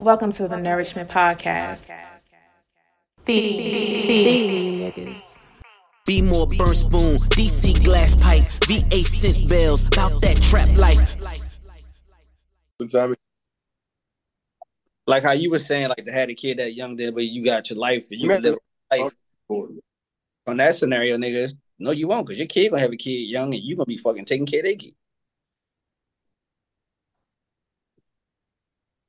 Welcome to the Nourishment Podcast. Feed, feed niggas. Be more burn spoon, DC glass pipe, VA scent bells, about that trap life. Like how you were saying, like to have a kid that young, then but you got your life and you Man, live life. On that scenario, nigga, no, you won't, because your kid gonna have a kid young and you gonna be fucking taking care of their kid.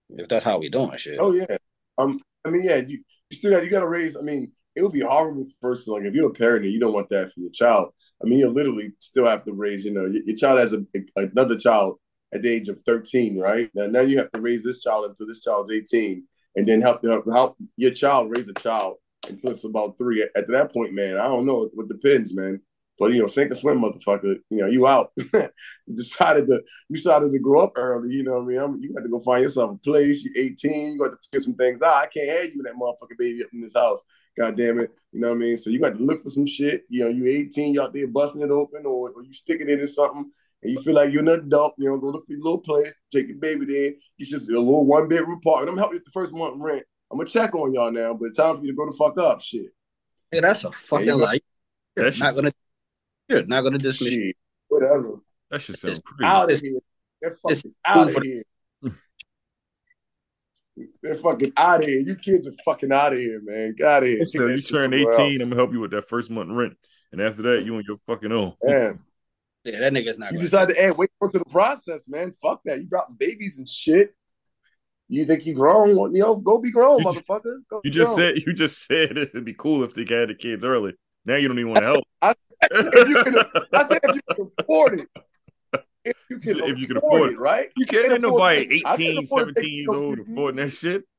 If that's how we doing shit. Oh yeah. Um. I mean, yeah. You, you still got you got to raise. I mean, it would be horrible for person like if you're a parent and you don't want that for your child. I mean, you literally still have to raise. You know, your, your child has a, another child at the age of 13, right? Now, now you have to raise this child until this child's 18, and then help help, help your child raise a child until it's about three. At, at that point, man, I don't know. It depends, man. But you know, sink or swim, motherfucker. You know, you out. you decided to you decided to grow up early. You know what I mean? I'm, you got to go find yourself a place. You're 18. You got to figure some things out. I can't have you and that motherfucking baby up in this house. God damn it. You know what I mean? So you got to look for some shit. You know, you 18, you out there busting it open, or, or you sticking it in something, and you feel like you're an adult. You know, go look for your little place, take your baby there. It's just a little one bedroom apartment. I'm gonna help you with the first month rent. I'm gonna check on y'all now, but it's time for you to go the fuck up. Shit. Nigga, that's a fucking Yeah, you lie. You're not gonna you're not gonna dismiss Shit. Whatever. That should sound It's crazy. Out of here. They're it's fucking out of here. They're fucking out of here. You kids are fucking out of here, man. Get out of here. Take So you turn 18, else. I'm gonna help you with that first month rent. And after that, you on your fucking own. Man, Yeah, that nigga's not you gonna to add weight onto the process, man. Fuck that. You dropping babies and shit. You think you grown? Well, You know, go be grown, You- motherfucker. Go You just grown. said you just said it'd be cool if they had the kids early. Now you don't even want to help. If you can, I said if you can afford it. If you can, If you can afford, afford it, right? You can't ain't nobody afford it. I can't 18, 17 years old affording that shit.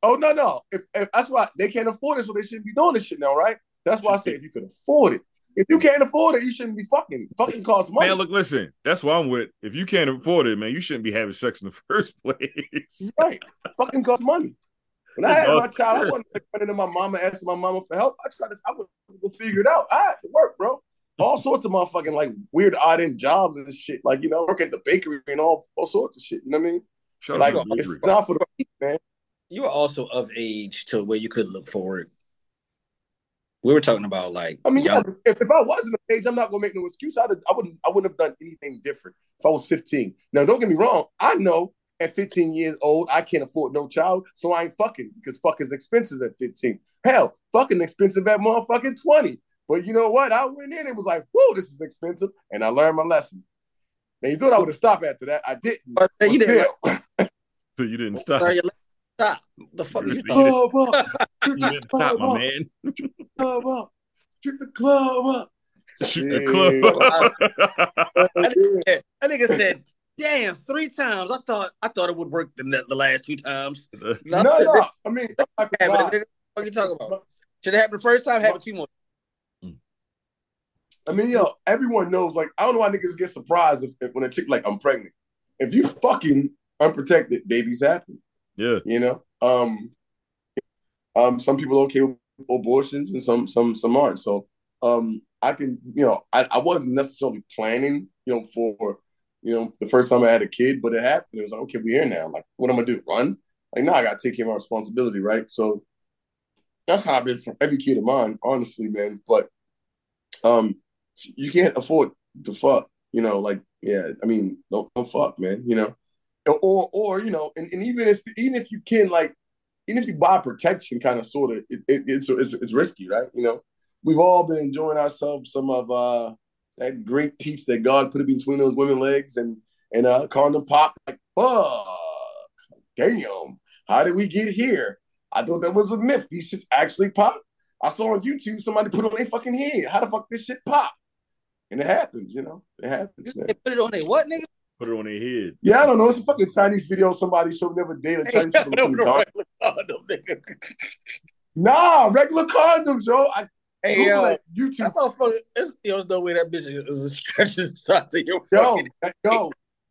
Oh no, no. If, if that's why they can't afford it, so they shouldn't be doing this shit now, right? That's why I say if you can afford it. If you can't afford it, you shouldn't be fucking. Fucking cost money. Man, look, listen, that's what I'm with. If you can't afford it, man, you shouldn't be having sex in the first place. Right. Fucking cost money. When I had my child, I wasn't running to my mama, asking my mama for help. I tried to, I would go figure it out. I had to work, bro. All sorts of motherfucking like weird odd end jobs and shit. Like, you know, work at the bakery and all, all sorts of shit. You know what I mean? Shout Like, out it's not for the weak, man. you were also of age to where you could look forward. We were talking about like I mean, yeah, young, if, if I wasn't of age, I'm not gonna make no excuse. I'd, I wouldn't I wouldn't have done anything different if I was 15. Now, don't get me wrong. I know at 15 years old, I can't afford no child, so I ain't fucking because fucking's expensive at 15. Hell, fucking expensive at motherfucking 20. But you know what? I went in and was like, whoa, this is expensive. And I learned my lesson. Now, you thought I would have stopped after that. I didn't. But But you didn't. So you didn't stop. Sorry, you- stop. The fuck are you You talking? Club up. You didn't stop, my man. Club up. Shoot the club up. Shoot the Yeah. club. That nigga, that nigga said, "Damn, three times." I thought I thought it would work the, the last two times. No, no. I mean, I could Happened, lie. nigga. What you talking about? Should have happened the first time. Happened two more. I mean, yo, everyone knows. Like, I don't know why niggas get surprised if, if when a chick like I'm pregnant. If you fucking unprotected, babies happen. yeah. You know. Um, um, some people are okay with abortions, and some some some aren't. So, um, I can, you know, I, I wasn't necessarily planning, you know, for you know the first time I had a kid, but it happened. It was like, okay, we're here now. Like, what am I gonna do? Run? Like, now I gotta take care of my responsibility, right? So. That's how I've been for every kid of mine, honestly, man. But um, you can't afford to fuck, you know, like, yeah, I mean, don't, don't fuck, man, you know, or, or, you know, and, and even if, even if you can, like, even if you buy protection, kind of, sort of, it, it, it's, it's, it's risky, right? You know, we've all been enjoying ourselves some of, uh, that great piece that God put it between those women legs and, and, uh, condom pop, like, fuck, damn, how did we get here? I thought that was a myth. These shits actually pop. I saw on YouTube somebody put it on their fucking head. How the fuck this shit pop? And it happens, you know. It happens. You man. said put it on their What nigga? Put it on their head. Yeah, I don't know. It's a fucking Chinese video. Somebody showed me the other day. The Hey, Chinese no, people no, putting no, nigga. Nah, regular condoms, yo. I Hey Google yo, that YouTube. that motherfucker. There's, there's no way that bitch is, stretching shots in your Yo, fucking. yo.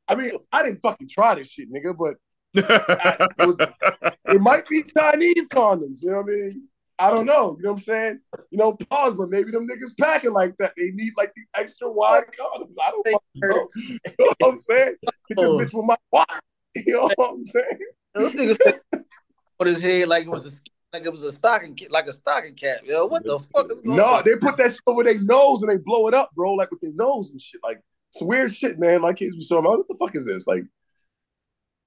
I mean, I didn't fucking try this shit, nigga, but it might be Chinese condoms. You know what I mean? I don't know. You know what I'm saying? You know, pause, but maybe them niggas packing like that. They need like these extra wide condoms. I don't fucking know. You know what I'm saying? Hit this oh. bitch with my wire. You know what I'm saying? This nigga said put his head like it was a like it was a stocking like a stocking cap. Yo, what the fuck is going No, on? they put that shit over their nose and they blow it up, bro, like with their nose and shit. Like it's weird shit, man. My kids be showing me, what the fuck is this? Like,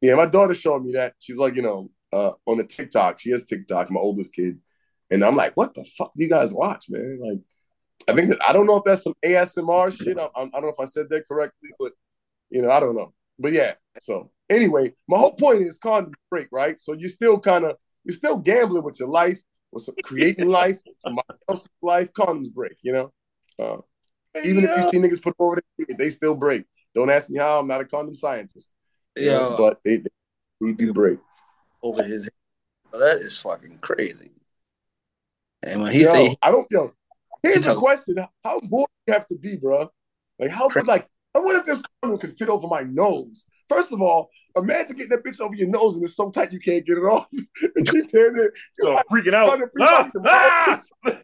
yeah, my daughter showed me that. She's like, you know, uh, on the TikTok. She has TikTok, my oldest kid, and I'm like, what the fuck do you guys watch, man? Like, I think that I don't know if that's some ASMR shit. I, I, I don't know if I said that correctly, but you know, I don't know. But yeah. So anyway, my whole point is condom break, right? So you're still kind of you're still gambling with your life, with some creating life, somebody else's life. Condoms break, you know. Uh, even if you see niggas put over there, they still break. Don't ask me how. I'm not a condom scientist. Yeah, know, but they, they do break. over his head. Well, that is fucking crazy. And when he yo, say I don't. Yo, here's a question: How bored do you have to be, bro? Like, how like? I wonder if this condom could fit over my nose. First of all, imagine getting that bitch over your nose and it's so tight you can't get it off. and you stand there, So you're freaking out. trying to breathe Ah, ah!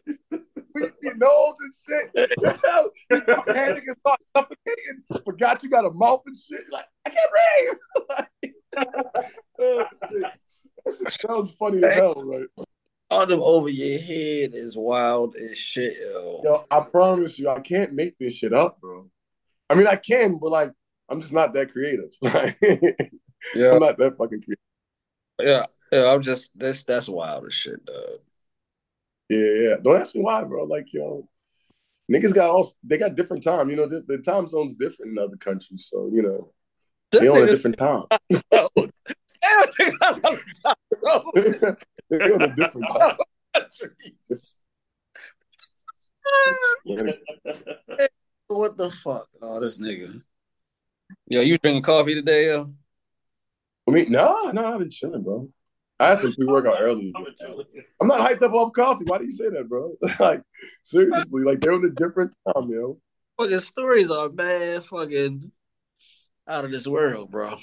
your nose and shit. you start panicking, start suffocating. Forgot you got a mouth and shit. Like I can't breathe. oh, shit. That sounds funny as hell, right? condom over your head is wild as shit, yo. Yo, I promise you, I can't make this shit up, bro. I mean, I can, but like, I'm just not that creative. Yeah, I'm not that fucking creative. yeah, yeah. I'm just that's that's wild as shit, dog. Yeah, yeah. Don't ask me why, bro. Like, yo, niggas got all they got different time. You know, the, the time zone's different in other countries, so you know This they on a different time. they on a different time. what the fuck? Oh, this nigga. Yo, you drinking coffee today, yo? I mean, no, no, I've been chilling, bro. I had some pre workout earlier. I'm not hyped up off coffee. Why do you say that, bro? like, seriously, like they're on a different time, yo. Fucking stories are mad fucking out of this world, bro.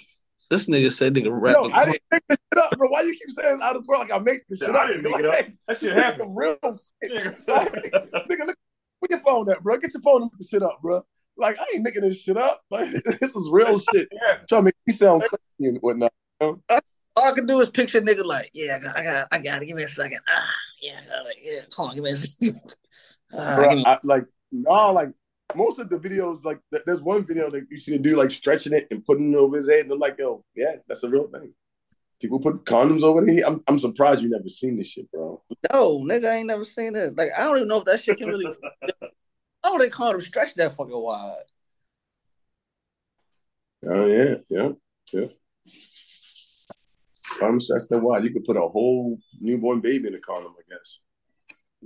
This nigga said nigga rap. Yo, I didn't make this shit up, bro. Why you keep saying out of this world like I make this shit I up? didn't make it up. Like, That shit this happened. some real shit. Like, nigga, look, put your phone up, bro. Get your phone and put the shit up, bro. Like, I ain't making this shit up. Like, this is real shit. Trying to make me sound crazy and whatnot. All I can do is picture nigga like, yeah, I got, I got, I got to give me a second. Ah, yeah, I got it. Yeah, come on, give me a second. Ah, Bro, me- I, like, no, like, most of the videos, like, th- there's one video that you see the dude, like, stretching it and putting it over his head. And I'm like, yo, yeah, that's a real thing. People put condoms over there. I'm, I'm surprised you never seen this shit, bro. no, nigga, I ain't never seen that. Like, I don't even know if that shit can really. Oh, they call them stretch that fucking wide. Oh, yeah, yeah, yeah. I'm stressed that wide. you could put a whole newborn baby in a condom, I guess.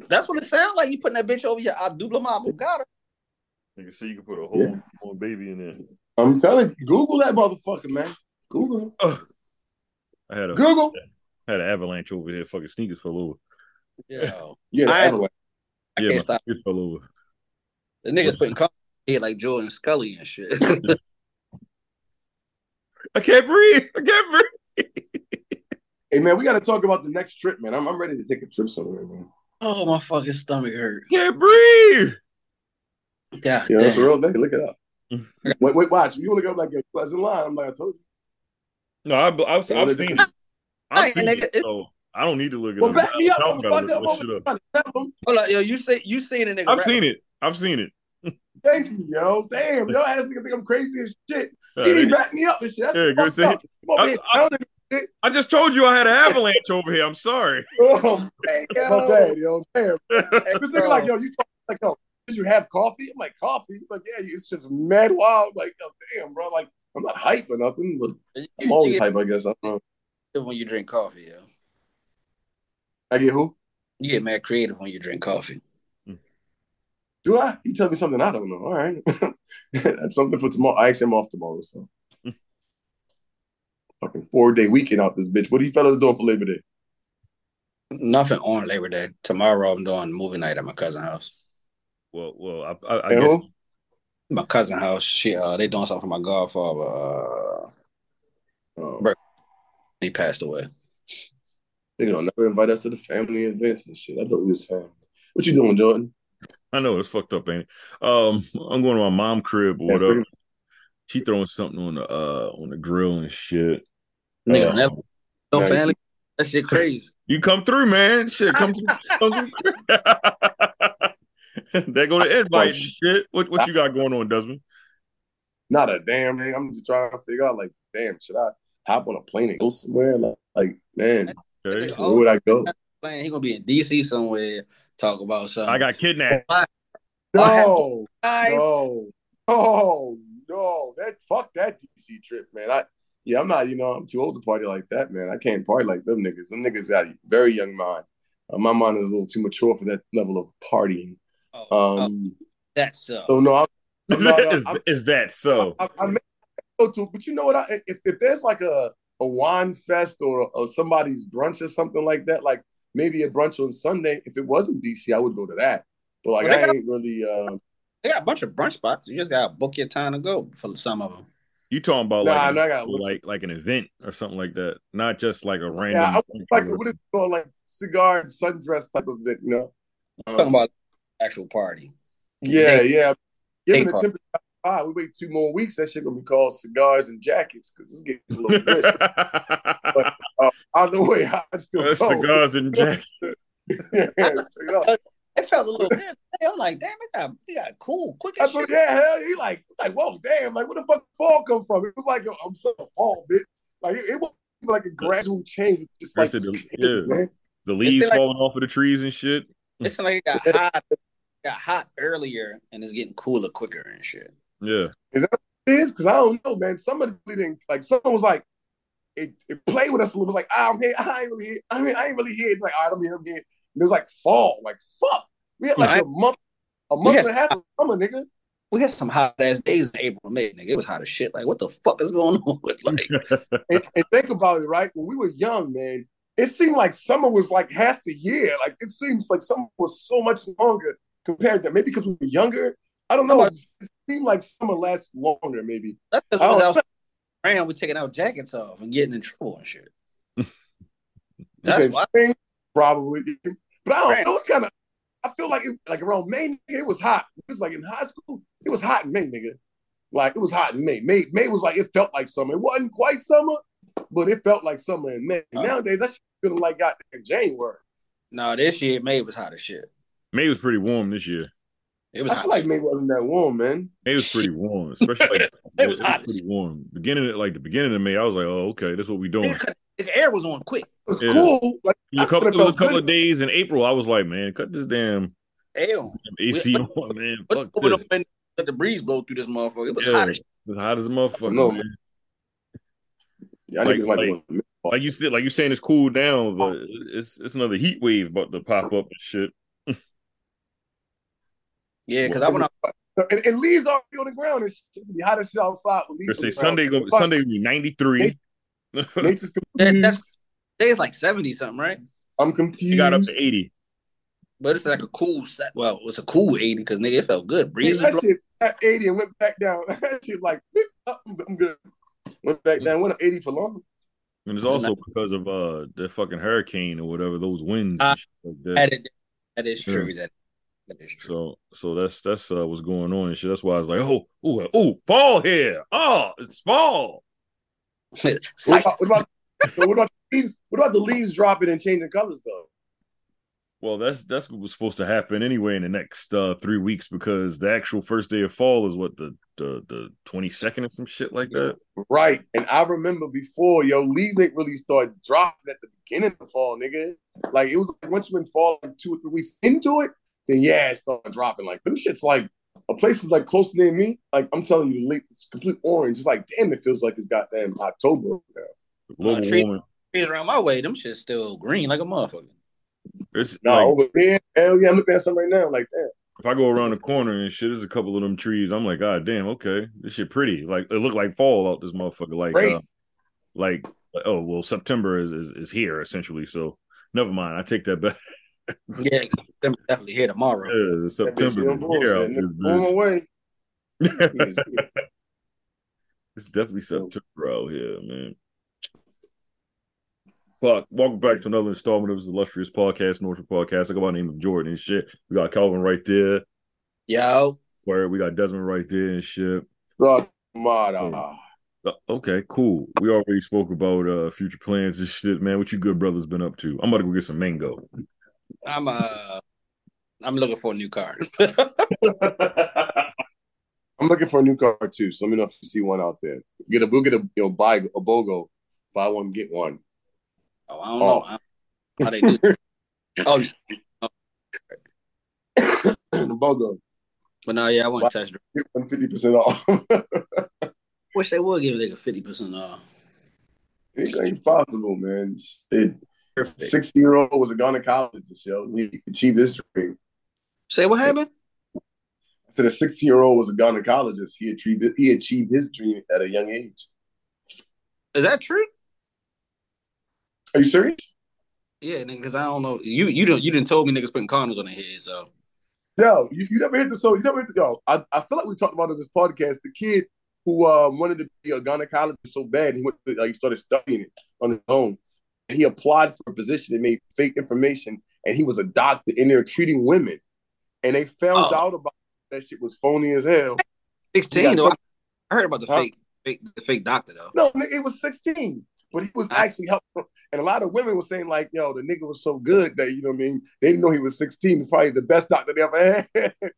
That's what it sounds like. You putting that bitch over your Abdullah Abugada. Nigga, see you can put a whole Yeah. more baby in there. I'm telling you, Google that motherfucker, man. Google Ugh. I had a Google. I had an avalanche over here. Fucking sneakers fell over. Yo, Yeah, the I- avalanche. I yeah, can't my stop. sneakers fell over. The niggas putting condoms head like Joe and Scully and shit. I can't breathe. I can't breathe. Hey man, we got to talk about the next trip, man. I'm, I'm ready to take a trip somewhere, man. oh, my fucking stomach hurt. Can't breathe. God Yeah, that's a real thing. Look it up. Mm. wait, wait, watch. You want to look up like a pleasant line. I'm like, I told you. No, I, I've, I've, I've look seen at- it. I've Hey, seen nigga, it, it- so I don't need to look it Well, up. back me up, Y'all gotta motherfucker. look this shit up. Hold on, yo, you say you seen a nigga? I've rap- seen it. I've seen it. Thank you, yo. Damn, yo, ass nigga think I'm crazy as shit. Uh, He didn't back me up and shit. That's Yeah, fucked good say- up. I'm I- I- I just told you I had an avalanche over here. I'm sorry. Oh, Hey, my yo. bad, yo. Damn. This nigga like, yo, you talk like, yo, did you have coffee? I'm like, coffee? He's like, yeah, it's just mad wild. Like, yo, damn, bro. Like, I'm not hype or nothing, but I'm always you hype, I guess. I don't know. when you drink coffee, yo. I get who? You get mad creative when you drink coffee. Do I? You tell me something I don't know. All right. That's something for tomorrow. I actually am off tomorrow, so. Fucking four day weekend out this bitch. What are you fellas doing for Labor Day? Nothing on Labor Day. Tomorrow I'm doing movie night at my cousin's house. Well, well, I, I, I guess who? My cousin house, she uh they doing something for my godfather. Uh Oh, he passed away. they don't never invite us to the family events and shit. I thought we was family. What you doing, Jordan? I know it's fucked up, ain't it? Um, I'm going to my mom crib or Yeah, whatever. pretty- She throwing something on the uh on the grill and shit. Nigga Uh, never No Nice. family. That shit crazy. You come through, man. Shit, come through. Come through. there go to invite. Shit. What what you got going on, Desmond? Not a damn thing. I'm just trying to figure out, like, damn, should I hop on a plane and go somewhere? Like, like man, Okay. where would I go? He gonna be in DC somewhere. Talk about something. I got kidnapped. No, Guys, no, no, no. That fuck that DC trip, man. I yeah, I'm not. You know, I'm too old to party like that, man. I can't party like them niggas. Them niggas got a very young mind. Uh, my mind is a little too mature for that level of partying. Oh, oh, Um, that's so. so no, I'm, I'm not, is, I'm, is that so? I, I may go to, but you know what? I, if if there's like a a wine fest or or somebody's brunch or something like that, like maybe a brunch on Sunday. If it wasn't DC, I would go to that. But like, Well, I got- ain't really. Uh, They got a bunch of brunch spots. You just gotta book your time to go for some of them. You talking about Nah, like, nah, I gotta like like an event or something like that, not just like a random. yeah, I, like what is it called, like cigar and sundress type of event, you know? talking Um, about actual party. yeah, yeah. Given the temperature high, we wait two more weeks. That shit gonna be called cigars and jackets because it's getting a little brisk. But uh, either way, I still go. Cigars and jackets. yeah, straight up. It felt a little bit. I'm like, damn, it got, it got cool, quick as That's what, shit. yeah, hell, he like, like, whoa, damn, like, where the fuck fall come from? It was like, yo, I'm so fall, bitch. Like, it, it wasn't like a gradual change. It's just like, First it- just yeah. man. The leaves like- falling off of the trees and shit. It's like it got hot, got hot earlier, and it's getting cooler quicker and shit. Yeah. is It is because I don't know, man. Somebody didn't like. Someone was like, it, it played with us a little. It was like, ah, I'm here. I ain't really here. I mean, I ain't really here. Like, all right, I'm here. I'm here. And it was like fall. Like, fuck. We had like Right. a month, a month and a half of summer, nigga. We had some hot ass days in April, and May, nigga. It was hot as shit. Like, what the fuck is going on with like? And, and think about it, right? When we were young, man, it seemed like summer was like half the year. Like it seems like summer was so much longer compared to maybe because we were younger. I don't know. It, it seemed like summer lasts longer, maybe. That's I because don't I was around, we taking our jackets off and getting in trouble and shit. That's Said why. spring, probably. But I don't Right. know. It's kind of. I feel like it, like around May, nigga, it was hot. It was like in high school, it was hot in May, nigga. Like it was hot in May. May May was like it felt like summer. It wasn't quite summer, but it felt like summer in May. Uh. Nowadays, that shit feeling like goddamn January. No, this year May was hot as shit. May was pretty warm this year. It was I hot. feel like May wasn't that warm, man. May was pretty warm, especially like, It was hot. pretty warm. Beginning of, like the beginning of May, I was like, oh okay, that's what we doing. Nigga, the air was on quick. It was Yeah. cool. Like It was a I couple, it was a couple good. of days in April. I was like, man, cut this damn Hell, AC on, man. but Fuck open this. up let the breeze blow through this motherfucker. It was Yeah. hot as shit. It's hot as a motherfucker. No, man. y'all Like- niggas might like- be Like you said, like you saying it's cooled down, but it's it's another heat wave about to pop up and shit. Yeah, because I want to. and, and leaves already on the ground. It's just be hot as shit outside. with They leaves say the. Sunday go Fuck, Sunday will be ninety three. Nature's That- confused. that's it's like seventy something, right? I'm You confused. got up to eighty. But it's like a cool set. Well, it's a cool eighty because nigga, it felt good. Breeze was that shit at 80 and went back down. That shit like, up, I'm good. Went back down. Went up 80 for long. And it's also because of uh the fucking hurricane or whatever, those winds Uh, like that. That is, that is true. That that is true. So so that's that's uh what's going on and shit. That's why I was like, oh, oh, oh, fall here. Oh, it's fall. It's What about, what about, what about the leaves? What about the leaves dropping and changing colors though? Well, that's that's what was supposed to happen anyway in the next uh three weeks because the actual first day of fall is what the the the twenty second or some shit like that. Right. And I remember before, yo, leaves ain't really started dropping at the beginning of fall, nigga. Like it was like once you in fall, like two or three weeks into it, then yeah, it started dropping. Like them shits like a place is like closer near me, like I'm telling you, late, it's complete orange. It's like damn, it feels like it's goddamn October. now. Global tree- trees around my way, them shit's still green like a motherfucker. It's No, like, over there, hell yeah, I'm looking at some right now. Like damn. if I go around the corner and shit, there's a couple of them trees. I'm like, God damn, okay, this shit pretty. Like it looked like fall out this motherfucker. Like, uh, like, oh well, September is, is is here essentially. So never mind. I take that back. Yeah, them definitely here tomorrow. Yeah, September is here out this Nigga, On my way. It's definitely September out here, man. Fuck. Welcome back to another installment of this illustrious podcast, Nourishment Podcast. I go by the name of Jordan and shit. We got Calvin right there. Yo, Where we got Desmond right there and shit. Fuck, Mada. Uh, okay, cool. We already spoke about uh future plans and shit, man. What you good brothers been up to? I'm about to go get some mango. I'm uh, I'm looking for a new car. I'm looking for a new car too. So let me know if you see one out there. Get a we'll get a you know buy a BOGO, buy one get one. Oh, I don't know Oh. how, how they do. oh, the BOGO, but no, yeah, I want to test. drive. get one fifty percent off. Wish they would give a nigga fifty percent off. Anything's possible, man. It, Perfect. 60 year old was a gynecologist, yo. He achieved his dream. Say what happened? I said a 60 year old was a gynecologist. He achieved it, he achieved his dream at a young age. Is that true? Are you serious? Yeah, nigga, because I don't know. You you don't you didn't told me niggas putting condoms on their head, so Yo, you, you never hit the so you never hit the yo. I, I feel like we talked about in this podcast. The kid who uh, wanted to be a gynecologist so bad, he went to, like he started studying it on his own. And he applied for a position and made fake information, and he was a doctor in there treating women. And they found Oh. out about that shit was phony as hell. sixteen. Though. I heard about the Huh? fake, fake the fake doctor though. No, nigga, it was 16. But he was ah. actually helping. And a lot of women were saying, like, yo, the nigga was so good that, you know what I mean? They didn't know he was 16. Probably the best doctor they ever had.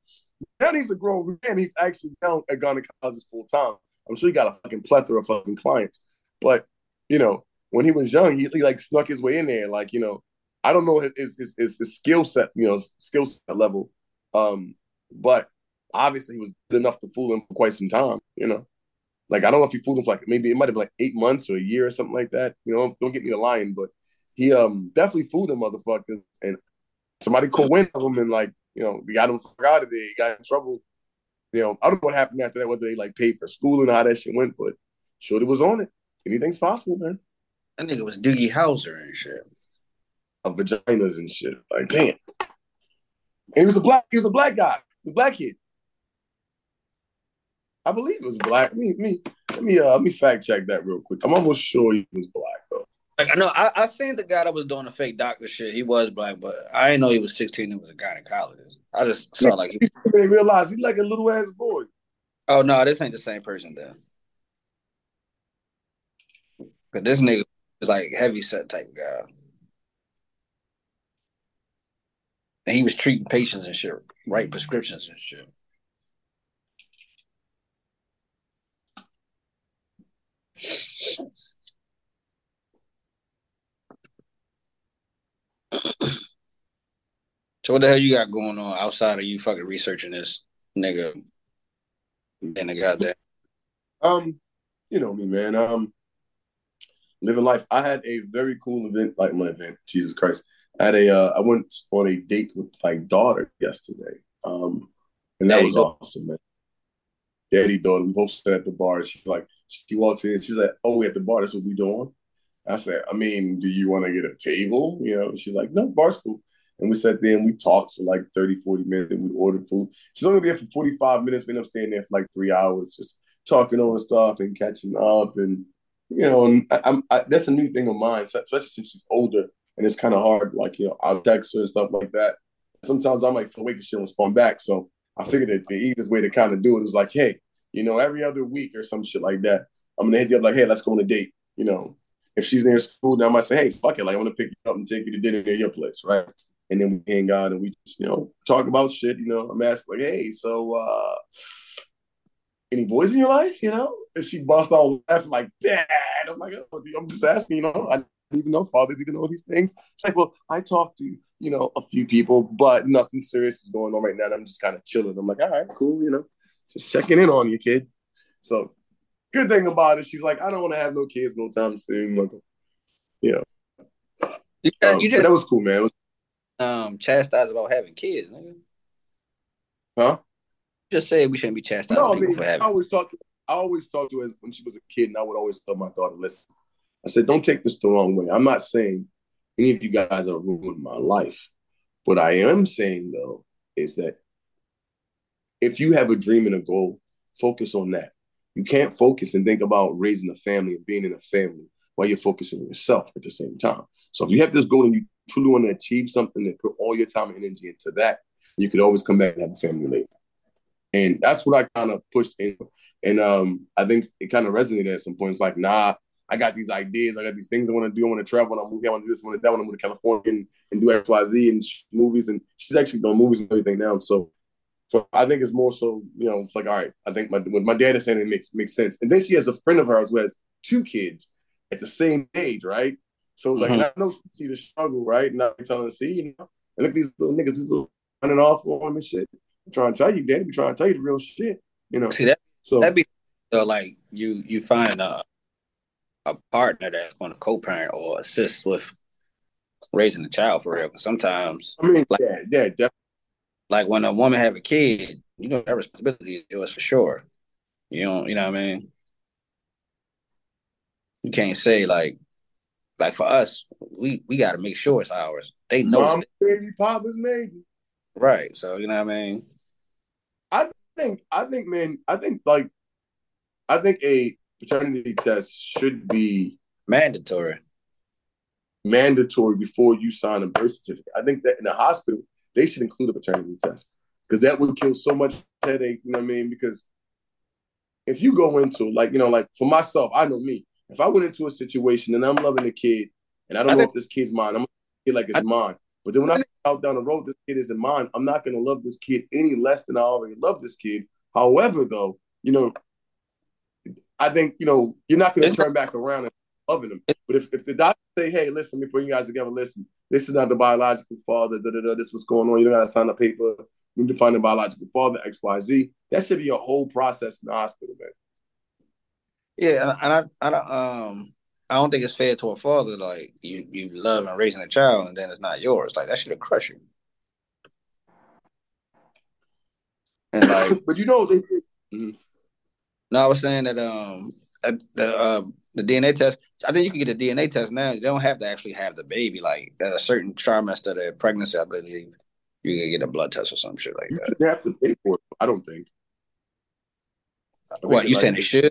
now he's a grown man. He's actually now a gynecologist full time. I'm sure he got a fucking plethora of fucking clients. But, you know, when he was young, he, he like snuck his way in there. Like, you know, I don't know his his, his, his skill set, you know, skill set level. Um, but obviously he was good enough to fool him for quite some time, you know. Like I don't know if he fooled him for like maybe it might have been like eight months or a year or something like that. You know, don't get me to lying, but he um definitely fooled them motherfuckers. And somebody caught wind of him and like, you know, they got him out of there. He got in trouble. You know, I don't know what happened after that, whether they like paid for school and how that shit went, but Shorty was on it. Anything's possible, man. That nigga was Doogie Howser and shit. Of vaginas and shit. Like, damn. He was a black, he was a black guy. He was a black kid. I believe it was black. Me, me, let me uh let me fact check that real quick. I'm almost sure he was black though. Like I know I, I seen the guy that was doing the fake doctor shit. He was black, but I didn't know he was sixteen and was a gynecologist. I just saw like he, They realized he's like a little ass boy. oh no, this ain't the same person then. Cause this nigga like heavy set type guy. And he was treating patients and shit, writing prescriptions and shit. So what the hell you got going on outside of you fucking researching this nigga and the goddamn Um, you know me, man. Um, living life. I had a very cool event, like my event. Jesus Christ! I had a. Uh, I went on a date with my daughter yesterday. Um, and that was awesome, man. Daddy daughter. We both sat at the bar. She's like, she walks in. She's like, "Oh, we at the bar. That's what we doing." I said, "I mean, do you want to get a table?" You know. She's like, "No, bar's cool." And we sat there and we talked for like 30, 40 minutes and we ordered food. She's only there for 45 minutes. Ended up staying there for like three hours, just talking over stuff and catching up. And, you know, and I, I'm, I, that's a new thing of mine, especially since she's older and it's kind of hard. Like, you know, I'll text her and stuff like that. Sometimes I might feel awake and she don't respond back. So I figured that the easiest way to kind of do it was like, hey, you know, every other week or some shit like that, I'm going to hit you up like, hey, let's go on a date. You know, if she's near school, then I might say, hey, fuck it. Like, I want to pick you up and take you to dinner near your place, right? And then we hang out and we just, you know, talk about shit. You know, I'm asking like, hey, so uh any boys in your life, you know? And she busts out laughing like, Dad. I'm like, oh, I'm just asking, you know, I don't even know fathers even know these things. She's like, well, I talked to, you know, a few people, but nothing serious is going on right now. And I'm just kind of chilling. I'm like, all right, cool, you know, just checking in on you, kid. So good thing about it, she's like, I don't want to have no kids no time soon. Like, you know, You, um, you just that was cool, man. Was- um chastised about having kids, nigga. huh? Just said we shouldn't be chastising No, I mean, I always talk. I always talked to her when she was a kid, and I would always tell my daughter, "Listen, I said, don't take this the wrong way. I'm not saying any of you guys are ruining my life. What I am saying though is that if you have a dream and a goal, focus on that. You can't focus and think about raising a family and being in a family while you're focusing on yourself at the same time. So if you have this goal and you truly want to achieve something, then put all your time and energy into that. You could always come back and have a family later. And that's what I kind of pushed in. And um, I think it kind of resonated at some point. It's like, nah, I got these ideas, I got these things I want to do. I want to travel, I want to move, I want to do this, I want to that, I want to move to California and, and do X, Y, Z and sh- movies. And she's actually doing movies and everything now. So, so I think it's more so, you know, it's like, all right, I think my what my dad is saying it makes makes sense. And then she has a friend of hers who has two kids at the same age, right? So it's like, Mhm. I know she see the struggle, right? And I'm telling her, see, you know, and look at these little niggas, these little running off on them and shit. I'm trying to tell you, daddy, we trying to tell you the real shit, you know. See that So that'd be so like you you find a a partner that's going to co-parent or assist with raising the child for real. Because sometimes, I mean, Like- yeah, yeah, definitely. like when a woman have a kid, you know that responsibility is yours for sure. You don't, you know what I mean? You can't say like, like for us, we we got to make sure it's ours. They know, Mom, baby, papa's maybe. right? So you know what I mean? I think, I think, man, I think like, I think a paternity test should be Mandatory. mandatory before you sign a birth certificate. I think that in the hospital they should include a paternity test because that would kill so much headache. You know what I mean? Because if you go into like you know, like for myself, I know me. If I went into a situation and I'm loving a kid and I don't I know think- if this kid's mine, I'm like it's I- mine. But then when I get out down the road, this kid isn't mine. I'm not gonna love this kid any less than I already love this kid. However, though, you know, I think you know you're not gonna It's turn back around and loving them. But if, if the doctor say, hey, listen, let me bring you guys together, listen, this is not the biological father, da, da, da, this what's going on, you don't gotta sign a paper, you need to find the biological father, XYZ. That should be a whole process in the hospital, man. Yeah, and I, I don't, um, I don't think it's fair to a father like you, you love and raising a child, and then it's not yours. Like that should have crushed you. And like, but you know, they say, no, I was saying that um, the uh, the DNA test. I think you can get the DNA test now. You don't have to actually have the baby. Like at a certain trimester of the pregnancy, I believe you can get a blood test or some shit like you that. shouldn't have to pay for it. I don't think. I What you like- saying? They should?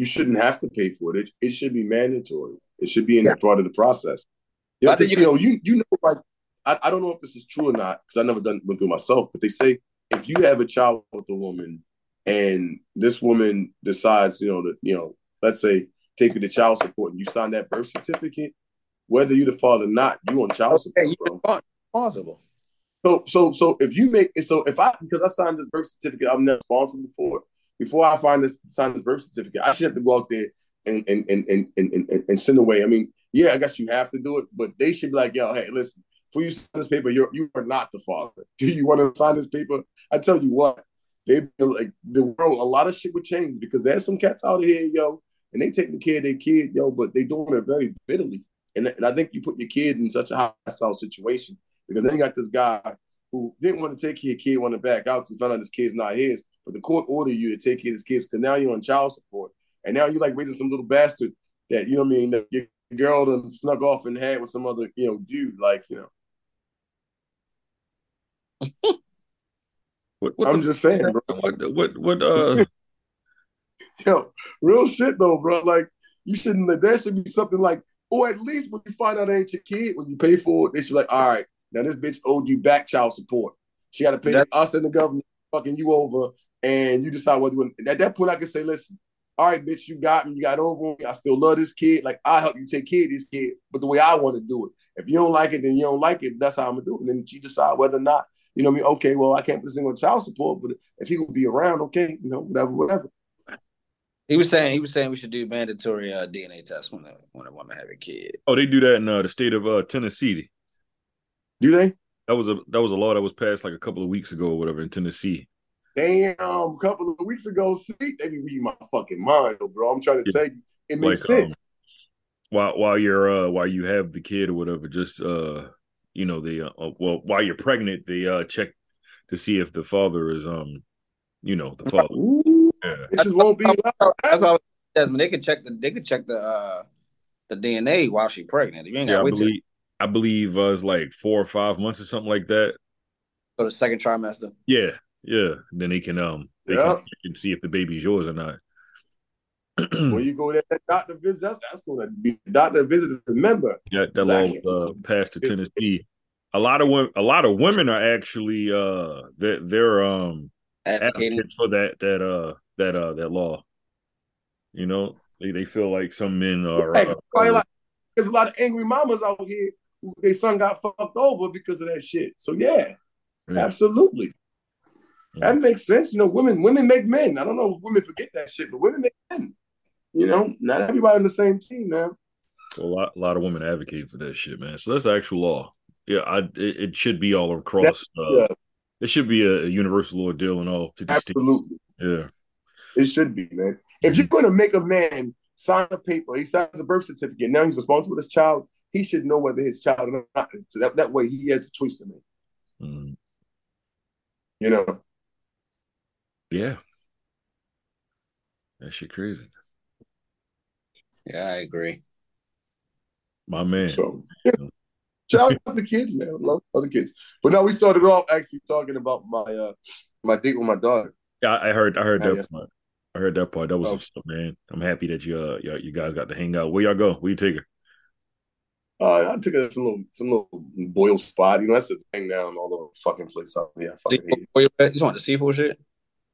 You shouldn't have to pay for it. It, it should be mandatory. It should be in Yeah. part of the process. You know, I think you you know, you you know, like I, I don't know if this is true or not because I never done went through myself, but they say if you have a child with a woman and this woman decides, you know, that you know, let's say take you to child support and you sign that birth certificate, whether you're the father or not, you on child support, Okay, bro. you're responsible. So so so if you make so if I because I signed this birth certificate, I'm not responsible for it. Before I find this sign this birth certificate, I should have to go out there and and and and and, and, send away. I mean, yeah, I guess you have to do it, but they should be like, yo, hey, listen, before you sign this paper, you're you are not the father. Do you want to sign this paper? I tell you what, they be like the world. A lot of shit would change because there's some cats out here, yo, and they taking care of their kid, yo, but they doing it very bitterly. And, and I think you put your kid in such a hostile situation because then you got this guy who didn't want to take your kid, want to back out to find out this kid's not his, but the court ordered you to take care of his kids because now you're on child support. And now you're like raising some little bastard that, you know what I mean, that your girl done snuck off and had with some other, you know, dude. Like, you know, What, what I'm just saying, bro. what what what uh Yo, real shit though, bro. Like, you shouldn't, there should be something like, or at least when you find out it ain't your kid, when you pay for it, they should be like, all right, now this bitch owed you back child support. She got to pay That- us and the government fucking you over, and you decide what you want. At that point, I can say, listen, all right, bitch, you got me, you got over me. I still love this kid. Like, I'll help you take care of this kid, but the way I want to do it. If you don't like it, then you don't like it. That's how I'm gonna do it. And then she decide whether or not, you know what I mean? Okay, well, I can't put this thing on child support, but if he will be around, okay, you know, whatever, whatever. He was saying he was saying we should do mandatory uh, DNA tests when a when a woman have a kid. oh they do that in uh, the state of uh Tennessee. Do they? That was a that was a law that was passed like a couple of weeks ago or whatever in Tennessee. Damn, a couple of weeks ago, see, they be reading my fucking mind, bro. I'm trying to tell you, it makes Like, um, sense. While while you're uh while you have the kid or whatever, just uh you know they uh, uh, well while you're pregnant they uh check to see if the father is um you know the father. Ooh, Yeah. bitches won't be allowed. That's all. Desmond, they could check the they could check the uh the DNA while she pregnant. You ain't Yeah, got I wait till believe I believe uh, it's like four or five months or something like that. for the second trimester. Yeah, yeah. Then they can um they Yeah. can, check and see if the baby's yours or not. When you go there, that doctor visit, that's, that's going to be doctor visit. Remember, yeah, that law Like- was uh, passed to Tennessee. A lot of women, a lot of women are actually uh they're, they're um advocating. for that that uh that uh that law. You know, they, they feel like some men are. Right. Uh, Probably like- there's a lot of angry mamas out here who their son got fucked over because of that shit. So yeah, Yeah. absolutely. That makes sense. You know, women women make men. I don't know if women forget that shit, but women make men. You know, not everybody on the same team, man. a lot, a lot of women advocate for that shit, man. So that's actual law. Yeah, I it, it should be all across. Uh, Yeah. It should be a, universal law deal in all. Absolutely. Yeah, It should be, man. If you're going to make a man sign a paper, he signs a birth certificate. Now he's responsible for his child. He should know whether his child or not. So that, that way, he has a choice to make. Mm, You know, yeah. That shit crazy, Yeah, I agree. my man. so yeah. shout out to kids, man. I love other kids. But now we started off actually talking about my uh my date with my daughter. Yeah, I I heard, I heard Oh, that yes. part. I heard that part. That was Oh. what's up, man. I'm happy that you, uh, you, you guys got to hang out. Where y'all go? Where you take her? Uh, I took her to some little some little boil spot. You know, that's the thing now in all the fucking place out there. I fucking hate Seafood- You just want the seafood shit?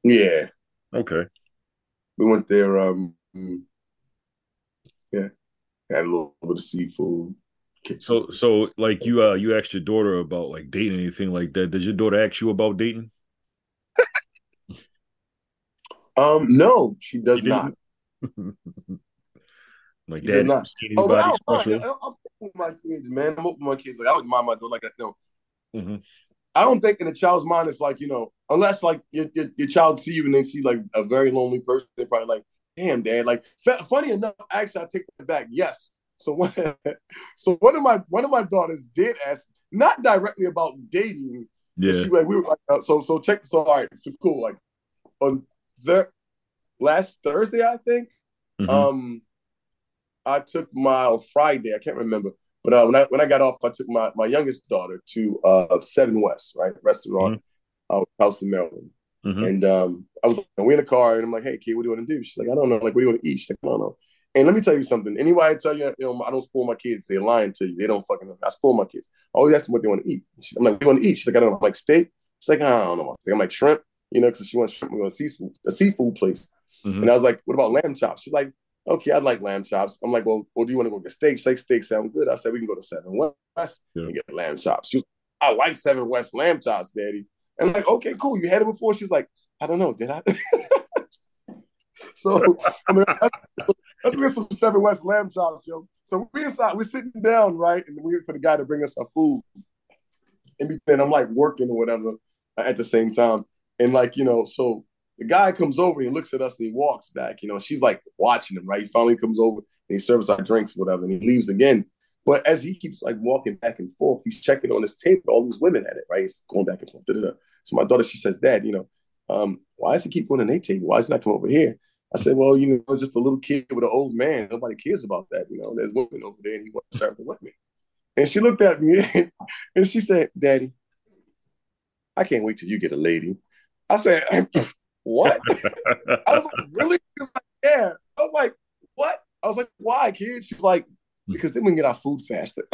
Yeah, Okay. we went there. Um, yeah, had a little bit of seafood. So, so like you, uh, you asked your daughter about like dating, anything like that. Did your daughter ask you about dating? Um, no, she does She not. like, She does dad, not. Oh, but I anybody don't mind. special? I- I'm open with my kids, man. I'm open with my kids. Like I would mind my daughter like that. You know, Mhm. I don't think in a child's mind it's like you know, unless like your, your, your child see you and they see like a very lonely person, they're probably like, "Damn, dad." Like, fa- funny enough, actually, I take that back. Yes. So one, so one of my one of my daughters did ask, not directly about dating. Yeah. She like we were like, uh, so so check. So all right, so cool. Like on the last Thursday, I think. Mhm. Um, I took my Friday. I can't remember, but uh, when I when I got off, I took my my youngest daughter to uh Seven West, right restaurant, uh, house in Maryland, Mhm. and um, I was we in the car, and I'm like, "Hey, kid, what do you want to do?" She's like, "I don't know. Like, what do you want to eat?" She's like, "I don't know." And let me tell you something. Anybody tell you, you know, I don't spoil my kids. They're lying to you. They don't fucking. know. I spoil my kids. I always ask them what they want to eat. She's, I'm like, "What do you want to eat?" She's like, "I don't know." I'm like, "Steak." She's like, "I don't know." I'm like, "Shrimp." You know, because she wants shrimp. We go to seafood, a seafood place. Mhm. And I was like, what about lamb chops? She's like, okay, I'd like lamb chops. I'm like, well, well do you want to go get steak? She's like, steak sound good. I said, we can go to Seven West Yeah. and get lamb chops. She was, I like Seven West lamb chops, daddy. And I'm like, okay, cool. You had it before? She's like, I don't know, did I? so I mean, let's, let's get some Seven West lamb chops, yo. So we inside, we're sitting down, right? And we wait for the guy to bring us our food. And then I'm like working or whatever at the same time. And like, you know, so the guy comes over and he looks at us and he walks back. You know, she's like watching him, right? He finally comes over and he serves our drinks, whatever, and he leaves again. But as he keeps like walking back and forth, he's checking on his table. All these women at it, right? He's going back and forth. Da-da-da. So my daughter, she says, Dad, you know, um, why does he keep going to their table? Why does he not come over here? I said, Well, you know, it's just a little kid with an old man. Nobody cares about that. You know, there's women over there and he wants to serve the women. And she looked at me and she said, Daddy, I can't wait till you get a lady. I said, What? I was like, really? She was like, yeah. I was like, what? I was like, why, kid? She's like, because then we can get our food faster.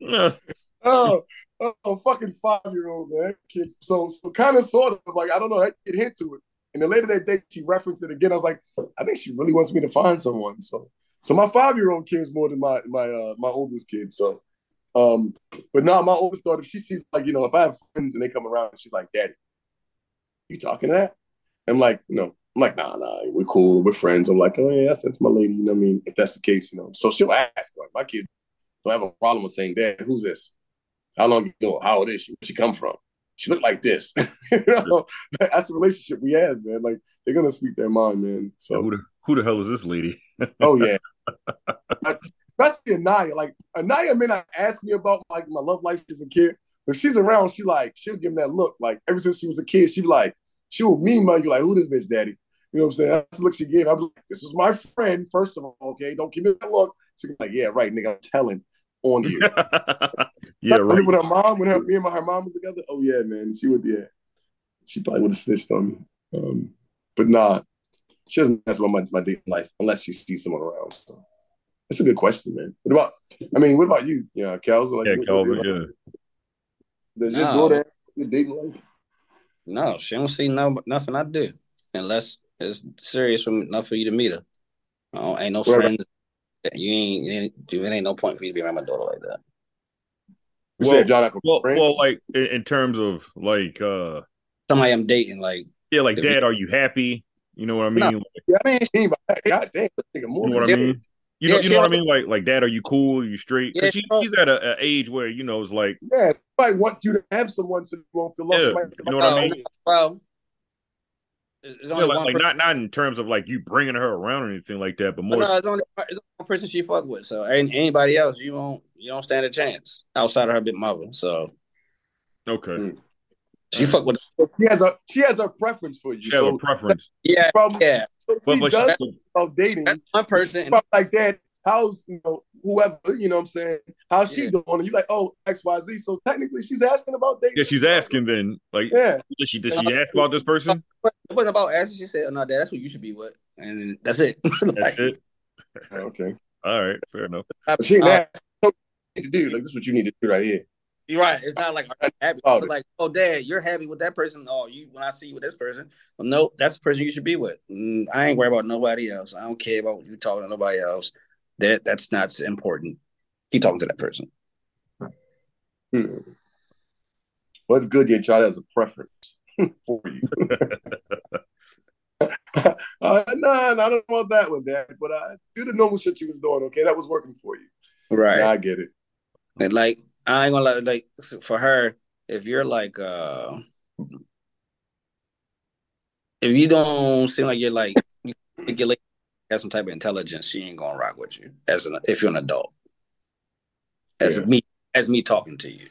oh, oh, fucking five year old man, kids. So, so kind of, sort of, like I don't know. I get hint to it. And then later that day, she referenced it again. I was like, I think she really wants me to find someone. So, so my five year old cares more than my my uh, my oldest kid. So, um, but now my oldest daughter, she sees like you know, if I have friends and they come around, she's like, Daddy, you talking to that? I'm like, no. I'm like, nah, nah, we're cool, we're friends. I'm like, oh yeah, that's, that's my lady. You know what I mean? If that's the case, you know. So she'll ask, like, my kid don't have a problem with saying, Dad, who's this? How long you know? How old is she? Where she come from? She look like this. you know, that's the relationship we have, man. Like they're gonna speak their mind, man. So who the who the hell is this lady? oh yeah. Especially Anaya. Like Anaya may not ask me about like my love life as a kid, but she's around, she like she'll give me that look. Like ever since she was a kid, she like, she will mean mug you like, who this bitch daddy? You know what I'm saying? That's the look she gave. I'm like, this is my friend, first of all, okay? Don't give me that look. She like, yeah, right, nigga, I'm telling on you. yeah, right. With her mom, when her, me and my, her mom was together, oh yeah, man, she would, yeah. She probably would have snitched on me. Um, but nah, she doesn't mess about my, my dating life unless she sees someone around. So that's a good question, man. What about, I mean, what about you? Yeah, Cal's like, Yeah, what- Calvin. what- Yeah. does your No. daughter your dating life? No, she don't see no nothing I do unless it's serious for enough for you to meet her. Oh, ain't no Right. friends. You ain't, you ain't, dude, it ain't no point for you to be around my daughter like that. You Well- said y'all not gonna be Well, well, like in, in terms of like, uh, Somebody I'm dating, like, yeah, like, The- Dad, are you happy? You know what I mean? No. Like, man, Mean God damn, this you know what I mean? You know, Yeah, you know what I mean? Like, like, Dad, are you cool? Are you straight? Because she, she she's at a, a age where you know it's like, Yeah, somebody want you to have someone so you won't feel lost. Yeah, Somebody- you know what I Oh, mean? well, it's it's yeah, like, one like not not in terms of like you bringing her around or anything like that, but But more. no, it's only, it's only one person she fuck with. So ain't anybody else, you won't you don't stand a chance outside of her big mother. So okay, Mm. She fuck with She has a she has a preference for you. she has a preference, yeah from, yeah. so but she but does she, about dating. That's one person. Probably like that. How's you know whoever you know what I'm saying? How's she doing? And you like oh X Y Z. So technically she's asking about dating. yeah, she's asking then, like, Yeah, did she did she ask about this person? It wasn't about asking. She said, "Oh no, dad, that's what you should be with," and that's it. That's it. okay. All right, fair enough. But she Uh, asked. What you need to do like this? is what you need to do right here. You're right. It's not like happy. Oh. Like, oh, dad, you're happy with that person. Oh, you when I see you with this person, well, no, that's the person you should be with. Mm, I ain't worried about nobody else. I don't care about you talking to nobody else. That that's not important. Keep talking to that person. Hmm. Well, it's good your child has a preference for you. uh, no, no, I don't want that one, Dad. But I do the normal shit you was doing. Okay, that was working for you. Right. I get it. And like I ain't gonna lie, like for her, if you're like uh if you don't seem like you're like you think you're like have some type of intelligence, she ain't gonna rock with you as an if you're an adult. As Yeah. me as me talking to you.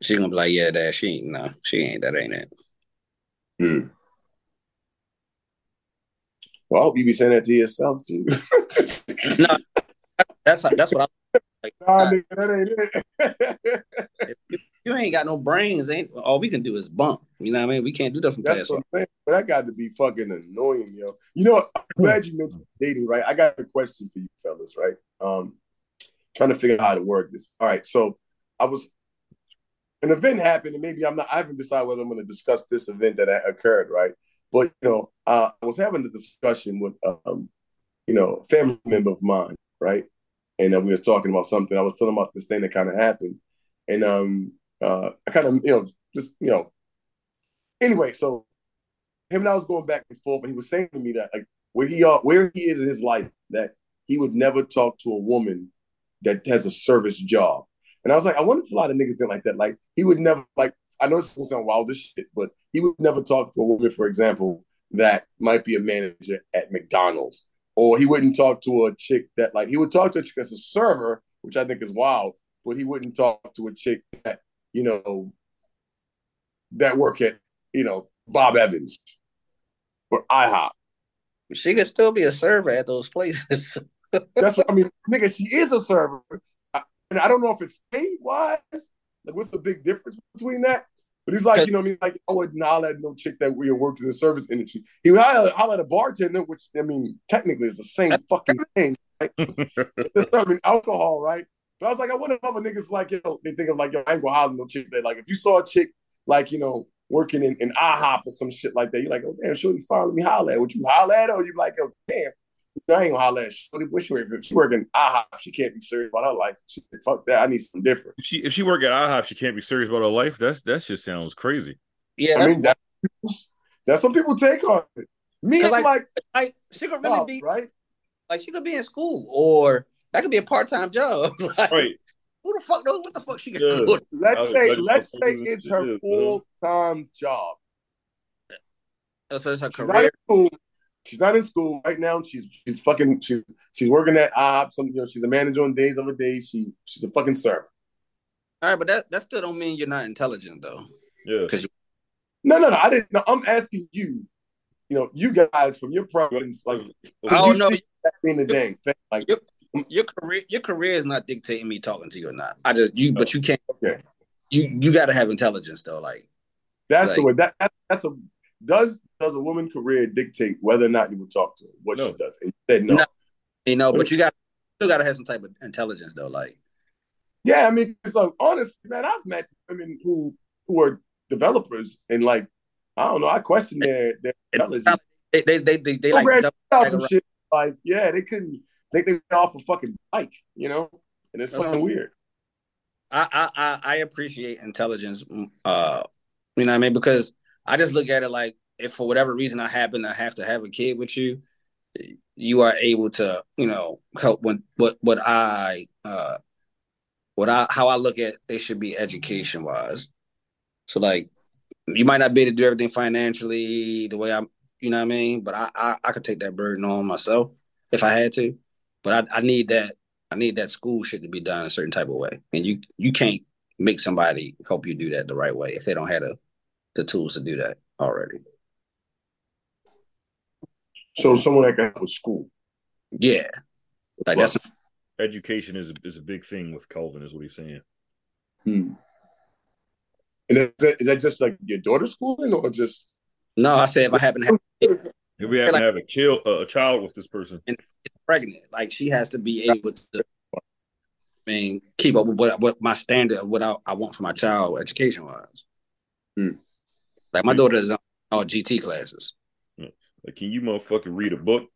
She gonna be like, yeah, that she ain't no, she ain't that ain't it. Hmm. Well, I hope you be saying that to yourself too. No, that's that's what I like. nah, nigga, that ain't it. If you, you ain't got no brains, ain't all we can do is bump. You know what I mean? We can't do nothing That's past what I'm saying. But that got to be fucking annoying, yo. You know, I'm glad you mentioned dating, right? I got a question for you fellas, right? Um, trying to figure out how to work this. All right, so I was an event happened, and maybe I'm not. I haven't decided whether I'm going to discuss this event that occurred, right? But you know, uh, I was having a discussion with, um, you know, a family member of mine, right? And uh, we were talking about something. I was telling about this thing that kind of happened, and um, uh, I kind of, you know, just you know, anyway, so him and I was going back and forth, and he was saying to me that like where he are, where he is in his life, that he would never talk to a woman that has a service job. And I was like, I wonder if a lot of niggas think like that. Like he would never like. I know it's gonna sound wild as shit, but he would never talk to a woman, for example, that might be a manager at McDonald's, or he wouldn't talk to a chick that like he would talk to a chick that's a server, which I think is wild, but he wouldn't talk to a chick that you know that work at you know Bob Evans or IHOP. She could still be a server at those places. That's what I mean, nigga. She is a server, I, and I don't know if it's paid wise. Like, what's the big difference between that? But he's like, you know, what I mean, like I wouldn't holler at no chick that we worked in the service industry. He would holler, holler at a bartender, which I mean, technically is the same fucking thing. Right? They're serving alcohol, right? But I was like, I wonder if other niggas like, you know, they think of like, yo, I ain't gonna holler at no chick that, like, if you saw a chick like, you know, working in, in IHOP or some shit like that, you're like, oh damn, shorty, finally me holler at. Would you holler at her? Or you like, oh damn, I ain't gonna holler at shorty. What she working? She working IHOP. She can't be serious about her life. She, fuck that. I need something different. If she if she work at IHOP, she can't be serious about her life. That's that just sounds crazy. yeah, I that's mean, that's, that's some people take on it. Me, it's like- like, like she could really wow, be right? like she could be in school or that could be a part time job. like, Right. Who the fuck knows what the fuck she got Yeah. going? Let's I- say, I- let's I- say it's her full time job. So it's her She's not in career. school. She's not in school right now. She's she's fucking she's she's working at IHOP. Some you know she's a manager on days of a day. She she's a fucking server. All right, but that that still don't mean you're not intelligent though. Yeah. No, no, no. I didn't. No, I'm asking you. You know, you guys from your preference, like I don't you know. see that being the dang thing. Like, Yep. Your career your career is not dictating me talking to you or not. I just you but you can't okay, you you gotta have intelligence though. Like that's the way. That, that that's a does does a woman career dictate whether or not you would talk to her? What No. she does? And you said no. No. you know, but you got still gotta have some type of intelligence though. Like Yeah, I mean, it's like honestly, man, I've met women who who are developers and like I don't know, I question their their intelligence. They they they they, they They like ran out some shit like yeah, they couldn't they they got off a fucking bike, you know, and it's fucking what- weird. I, I I I appreciate intelligence. Uh, you know what I mean? Because I just look at it like if for whatever reason I happen to have to have a kid with you, you are able to, you know, help when what what I uh what I how I look at they should be education wise. So like you might not be able to do everything financially the way I'm you know what I mean? But I I, I could take that burden on myself if I had to. But I, I need that I need that school shit to be done a certain type of way. And you you can't make somebody help you do that the right way if they don't have the, the tools to do that already. So someone that can help with school. Yeah. Like that's Education is a, is a big thing with Calvin, is what he's saying. Hmm. And is that, is that just like your daughter's schooling or just no, I said if I happen to have If we happen like- to have a child, uh, a child with this person, and pregnant, like she has to be able to I mean keep up with what, what my standard of what I, I want for my child education wise. Hmm. Like my daughter is on all GT classes. like, can you motherfucking read a book?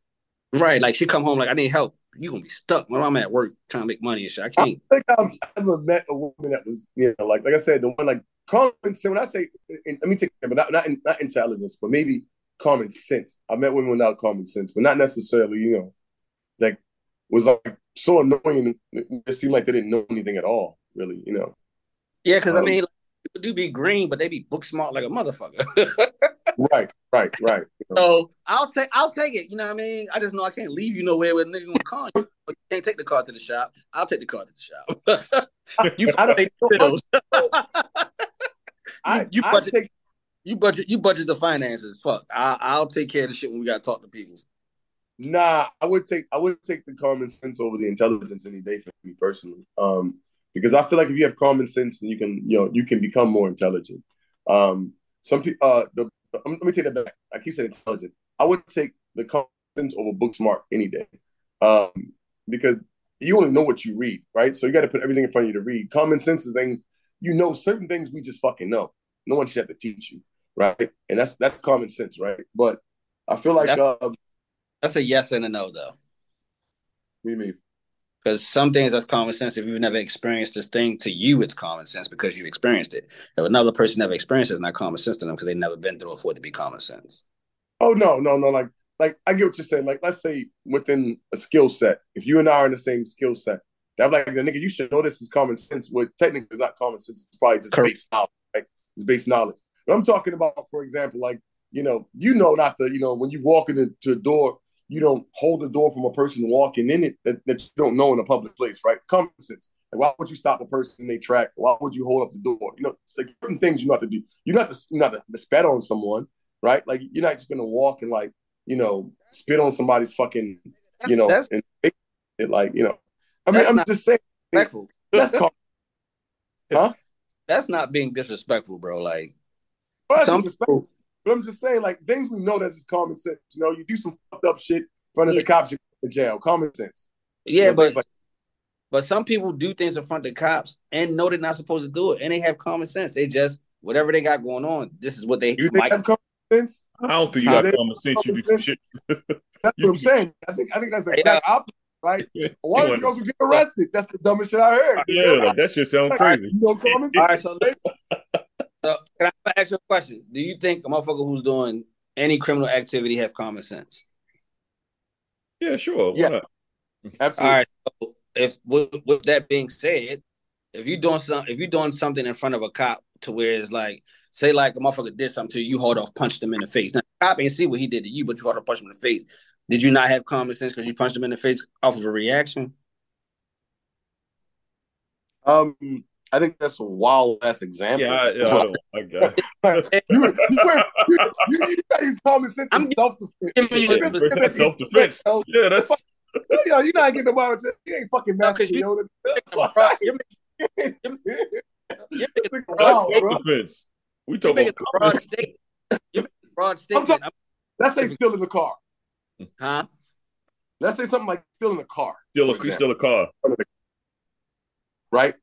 Right. Like she come home like I need help. You gonna be stuck when I'm at work trying to make money and shit. I can't. I think I've ever met a woman that was, you know, like like I said, the one like common sense. When I say, and let me take that, but not not, not intelligence, but maybe common sense. I met women without common sense, but not necessarily, you know, like was like so annoying. It seemed like they didn't know anything at all, really, you know. Yeah, because I Um, mean like, people do be green, but they be book smart like a motherfucker. Right, right, right. So I'll take I'll take it. You know what I mean? I just know I can't leave you nowhere with a nigga gonna call you. But you can't take the car to the shop. I'll take the car to the shop. you I don't- bills. I, you I budget- take you budget you budget the finances. Fuck. I I'll take care of the shit when we gotta talk to people. Nah, I would take I would take the common sense over the intelligence any day for me personally. Um, because I feel like if you have common sense, and you can you know you can become more intelligent. Um, some people uh the let me take that back. I keep saying intelligent. I would take the common sense over book smart any day. Um, because you only know what you read, right? So you got to put everything in front of you to read. Common sense is things you know. Certain things we just fucking know. No one should have to teach you, right? And that's that's common sense, right? But I feel like That's- uh, That's a yes and a no though. what do you mean? Because some things that's common sense. If you've never experienced this thing, to you it's common sense because you experienced it. If another person never experienced it, it's not common sense to them because they've never been through it for it to be common sense. Oh no, no, no. Like, like I get what you're saying. Like, let's say within a skill set, if you and I are in the same skill set, that like the nigga, you should know this is common sense. What technically is not common sense. It's probably just Correct. base knowledge, right? It's base knowledge. But I'm talking about, for example, like you know, you know, not the you know, when you walk into a door, you don't hold the door from a person walking in it that, that you don't know in a public place, right? Common sense. Like, why would you stop a person in their track? Why would you hold up the door? You know, like certain things you not to do. You're not to, you're not to spat on someone, right? Like you're not just gonna walk and like you know spit on somebody's fucking That's, you know that's and it like you know. I mean, I'm not- just saying that's common. Huh? That's not being disrespectful, bro. Like some disrespectful. But I'm just saying, like things we know that's just common sense. You know, you do some fucked up shit in front of the cops, you go to jail. Common sense. You yeah, know, but like- but some people do things in front of the cops and know they're not supposed to do it, and they have common sense. They just whatever they got going on, this is what they you think might. have common sense? I don't think you Huh? got common sense. You do some shit. That's what I'm saying. I think I think that's the Yeah. exact opposite, right? Why did you also get arrested? That's the dumbest shit I heard. Yeah, that shit sound crazy. You know, common sense. right, so, so can I ask you a question? Do you think a motherfucker who's doing any criminal activity have common sense? Yeah, sure. Why Yeah. not? Absolutely. right. So if with, with that being said, if you doing some, if you're doing something in front of a cop to where it's like, say like a motherfucker did something to you, you hold off, punched him in the face. Now, the cop ain't see what he did to you, but you hold off, punched him in the face. Did you not have common sense because you punched him in the face off of a reaction? Um, I think that's a wild ass example. Yeah, I, yeah, I don't. I got. you, you, you, you, you gotta use common sense I'm and self defense. giving you Yeah, the- self defense. Yeah, that's Yo, you're not getting about it. You ain't fucking No, 'cause master you- Yoda. You're making, you're making a broad Wow, that's self defense. We You're talking about a broad common statement. You're making a broad I'm statement. talking- Let's say still in the car. huh? Let's say something like still in the car, Still for a still a car. right?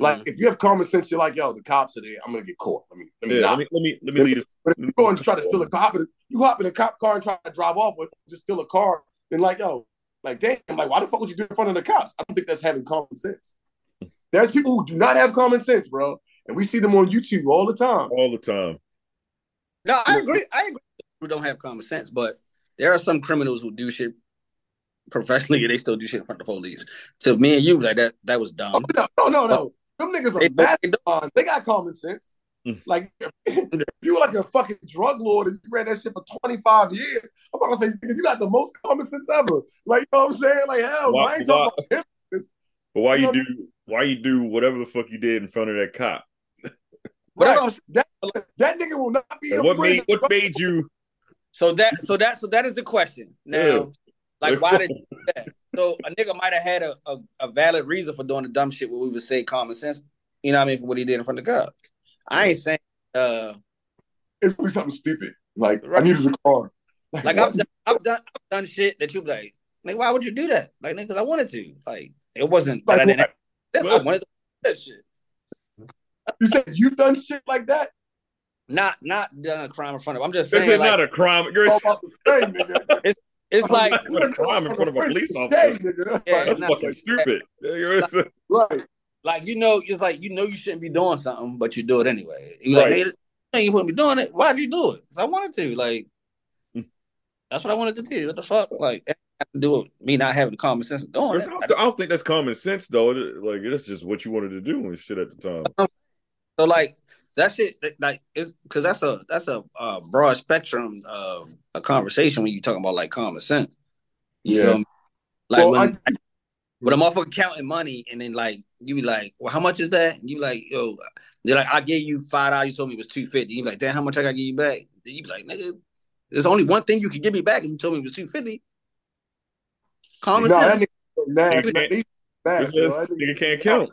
Like Mhm. if you have common sense, you're like, yo, the cops are there. I'm gonna get caught. Let me let me Yeah, let me let me let me leave this. But if you go and try to steal a cop, you hop in a cop car and try to drive off, or just steal a car, then like, yo, like, damn, like, why the fuck would you do in front of the cops? I don't think that's having common sense. There's people who do not have common sense, bro, and we see them on YouTube all the time. all the time. No, I agree. I agree. Who don't have common sense, but there are some criminals who do shit professionally and they still do shit in front of the police. To me and you, like that, that was dumb. Oh, no, no, no, no. Them niggas are don't- bad. they don't- They got common sense. Mm. Like if you were like a fucking drug lord and you ran that shit for 25 years, I'm about to say nigga, you got the most common sense ever. Like you know what I'm saying? Like hell, Why- I ain't talking about him. But why You you know- do why you do whatever the fuck you did in front of that cop? But that's Right. what I'm saying. That nigga will not be And a what friend made what made you So that so that so that is the question. Now, Yeah. like why did you do that? So a nigga might have had a, a, a valid reason for doing the dumb shit what we would say common sense. You know what I mean, for what he did in front of the girl. I ain't saying uh It's gonna be something stupid. Like I needed a car. like what? I've done I've done I've done shit that you be like, like why would you do that? Like because I wanted to. Like it wasn't that I didn't that's I wanted to do that shit. you said you've done shit like that? Not not done a crime in front of I'm just this saying is like not a crime. You're All about the same, nigga. it's like not a crime in front of a police officer. nigga. Yeah, That's not- fucking stupid. You're- Right. like you know, it's like you know you shouldn't be doing something, but you do it anyway. You like, Right. nigga, you you wouldn't be doing it. Why'd you do it? Because I wanted to. Like, Mm. that's what I wanted to do. What the fuck? Like, it had to do with me not having the common sense of doing I it. don't, I don't think that's common sense though. It- Like it's just what you wanted to do and shit at the time. So like that shit, like it's because that's a that's a uh, broad spectrum of a conversation when you talking about like common sense. You Yeah. feel? Like Well, when I- when a motherfucker counting money and then like you be like, well, how much is that? And you be like, yo, they're like, I gave you five dollars. You told me it was two fifty. You be like, damn, how much I got to give you back? Then you be like, nigga, there's only one thing you can give me back, and you told me it was two fifty. Common Nah, sense. that nigga mad. Nigga can't- He's mad, This bro. That nigga can't count.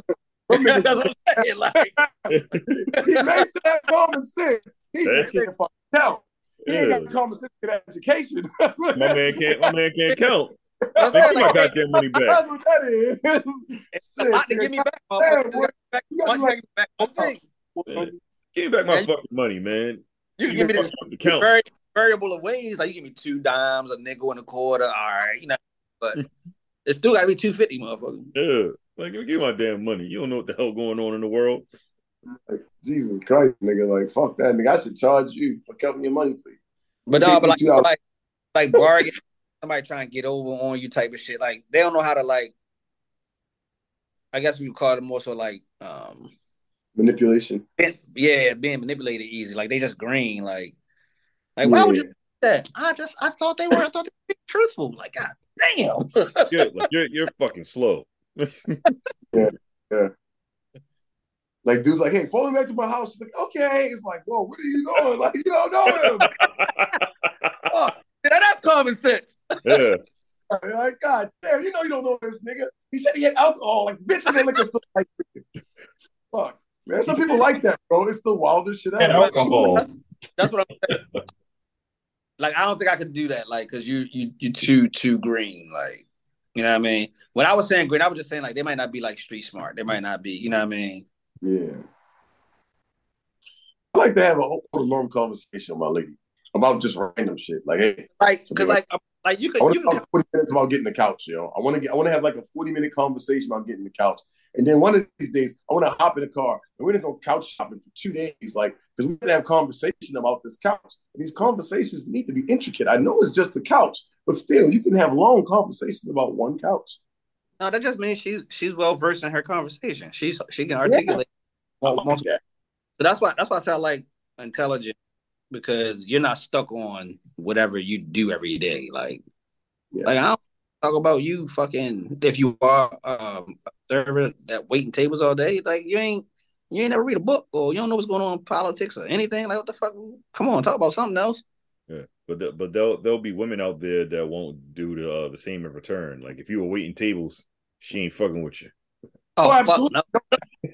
Them niggas- That's what I'm saying. Like, he makes that common sense. He just can't fucking count. He ain't Yeah. got common sense to get education. My man can't. My man can't count. that's Take what my goddamn money back. That's what that is. it's a lot to give me back. motherfucker. boy. Back- You gotta one like- back one thing. Give me back my Man, fucking money, man. You can give me this fucking very variable of ways. Like you give me two dimes, a nickel, and a quarter. All right, you know, but it's still got to be two fifty, motherfucker. Yeah. Like give me my damn money. You don't know what the hell going on in the world. Like, Jesus Christ, nigga. Like, fuck that, nigga. I should charge you for counting your money, please. But Take no, but like, like, like bargain, somebody trying to get over on you type of shit. Like they don't know how to like. I guess we call it more so like, um, Manipulation. yeah, being manipulated easy. Like they just green. Like, like why would you do that? I just I thought they were. I thought they were truthful. Like, god damn. You're, like, you're, you're fucking slow. Like, dude's like, hey, follow me back to my house. It's like, okay. It's like, whoa, what are you doing? Like, you don't know him. Now, that's common sense. yeah. Like, God damn, you know you don't know this nigga. He said he had alcohol. Like, bitches in liquor store. Like, fuck. Man, some people like that, bro. It's the wildest shit And ever. alcohol. That's, that's what I'm saying. Like, I don't think I could do that. Like, cause you you you too too green. Like, you know what I mean? When I was saying green, I was just saying like they might not be like street smart. They might not be. You know what I mean? Yeah. I like to have a long conversation with my lady about just random shit. Like, hey, Like, cause like um, like you I want to can talk 40 minutes about getting the couch, yo. I want to get I want to have like a 40 minute conversation about getting the couch. And then one of these days, I want to hop in a car and we're gonna go couch shopping for two days, like because we're gonna have conversation about this couch. And these conversations need to be intricate. I know it's just a couch, but still, you can have long conversations about one couch. no. That just means she's she's well versed in her conversation. She's she can articulate. I like that. So that's why that's why I sound like intelligent because you're not stuck on whatever you do every day. Like, Yeah. like I don't talk about you fucking if you are um, a server that waiting tables all day. Like you ain't you ain't never read a book or you don't know what's going on in politics or anything. Like what the fuck? Come on, talk about something else. Yeah, but the, but there'll there'll be women out there that won't do the uh, the same in return. Like if you were waiting tables, she ain't fucking with you. Oh, Oh, fuck absolutely. no.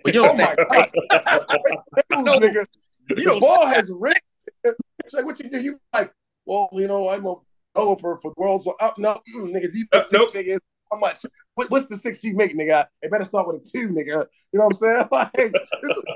But you Oh my god, No. nigga. you the ball has ripped. It's like what you do. You like, well, you know, I'm a developer for Worlds Up. No, nigga, niggas, you Uh, six nope. figures. how much? What, what's the six you make, nigga? It better start with a two, nigga. You know what I'm saying? Like, it's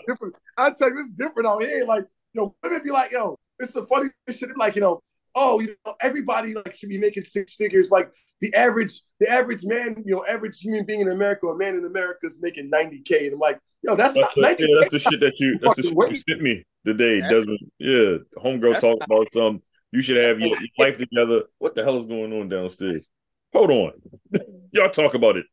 different. I tell you, it's different out here. Like, yo, women be like, yo, it's a funny shit. Like, you know, oh, you know, everybody like should be making six figures. Like the average, the average man, you know, average human being in America, a man in America is making 90K. And I'm like, yo, that's, That's, not the, 90K. yeah, that's the shit that you that's the shit you sent me today, That's- Desmond. Yeah, homegirl not- about some. You should have your, your life together. What the hell is going on downstairs? Hold on, y'all talk about it.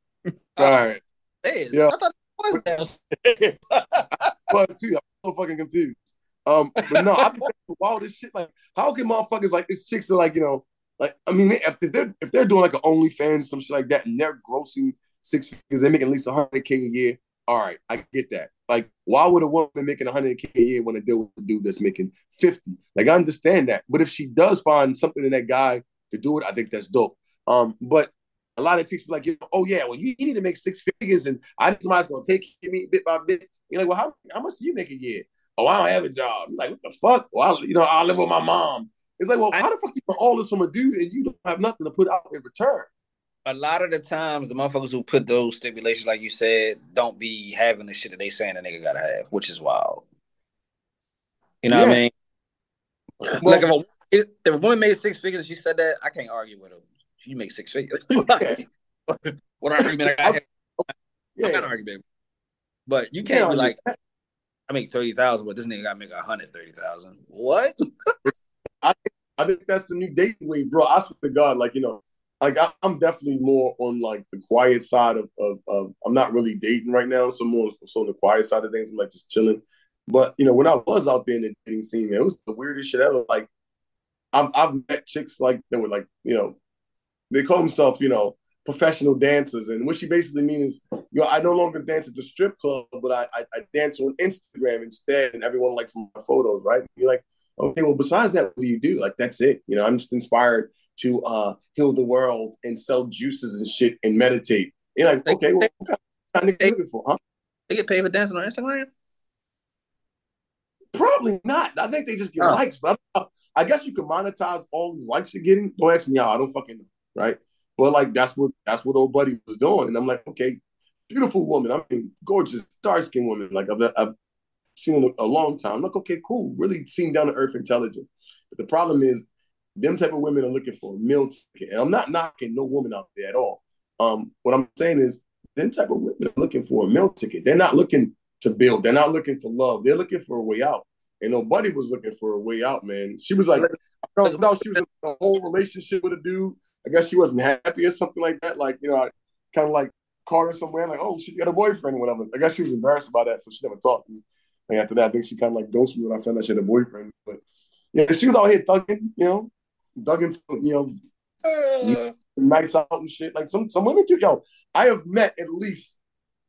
All right. Hey, Yeah. I thought it was downstairs. But too, I'm so fucking confused. Um, but no, I think that's the wildest shit. Like, how can motherfuckers like this chicks are like, you know, like I mean, if they're if they're doing like an OnlyFans, some shit like that, and they're grossing six figures, they're making at least hundred k a year. All right, I get that. Like, why would a woman making hundred k a year want to deal with a dude that's making fifty? Like, I understand that, but if she does find something in that guy to do it, I think that's dope. Um, but a lot of teachers be like, oh yeah, well you, need to make six figures, and I think somebody's gonna take me bit by bit. You're like, well, how how much do you make a year? Oh, I don't have a job. I'm like, what the fuck? Well, I, you know, I live with my mom. It's like, well, how the fuck you want all this from a dude and you don't have nothing to put out in return? a lot of the times, the motherfuckers who put those stipulations, like you said, don't be having the shit that they saying the nigga gotta have, which is wild. You know what I mean? Well- like if a, if a woman made six figures and she said that, I can't argue with her. She makes six figures. Like, what argument I got? I Yeah, got an argument. But you can't I be like, I make thirty thousand, but this nigga got to make a hundred thirty thousand. What? I think that's the new dating way, bro. I swear to God, like you know, like I, I'm definitely more on like the quiet side of, of, of I'm not really dating right now, so more so on the quiet side of things. I'm like just chilling. But you know, when I was out there in the dating scene, man, it was the weirdest shit ever. Like I've I've met chicks like that were like you know, they call themselves you know professional dancers, and what she basically means is you know I no longer dance at the strip club, but I I, I dance on Instagram instead, and everyone likes my photos, right? You're like okay, well, besides that, what do you do? Like, that's it. You know, I'm just inspired to uh heal the world and sell juices and shit and meditate. You're like, They- okay, well, what kind of nigga looking for, huh? They get paid for dancing on Instagram? Probably not. I think they just get Oh. likes, but I, I guess you can monetize all these likes you're getting. Don't ask me how. I don't fucking know, right? But like, that's what that's what old buddy was doing, and I'm like, okay, beautiful woman. I mean, gorgeous, dark skinned woman. Like I've, I've seen a, long time. I'm like, okay, cool. Really seem down to earth, intelligent. But the problem is, them type of women are looking for a meal ticket. And I'm not knocking no woman out there at all. Um, what I'm saying is, them type of women are looking for a meal ticket. They're not looking to build. They're not looking for love. They're looking for a way out. And nobody was looking for a way out, man. She was like, I out she was in a whole relationship with a dude. I guess she wasn't happy or something like that. Like, you know, I kind of like caught her somewhere, like, oh, she got a boyfriend or whatever. I guess she was embarrassed about that, so she never talked to me. And after that, I think she kind of like ghosted me when I found out she had a boyfriend. But yeah, she was out here thugging, you know, thugging, for, you know, Uh, nights out and shit. Like some some women too. Yo, I have met at least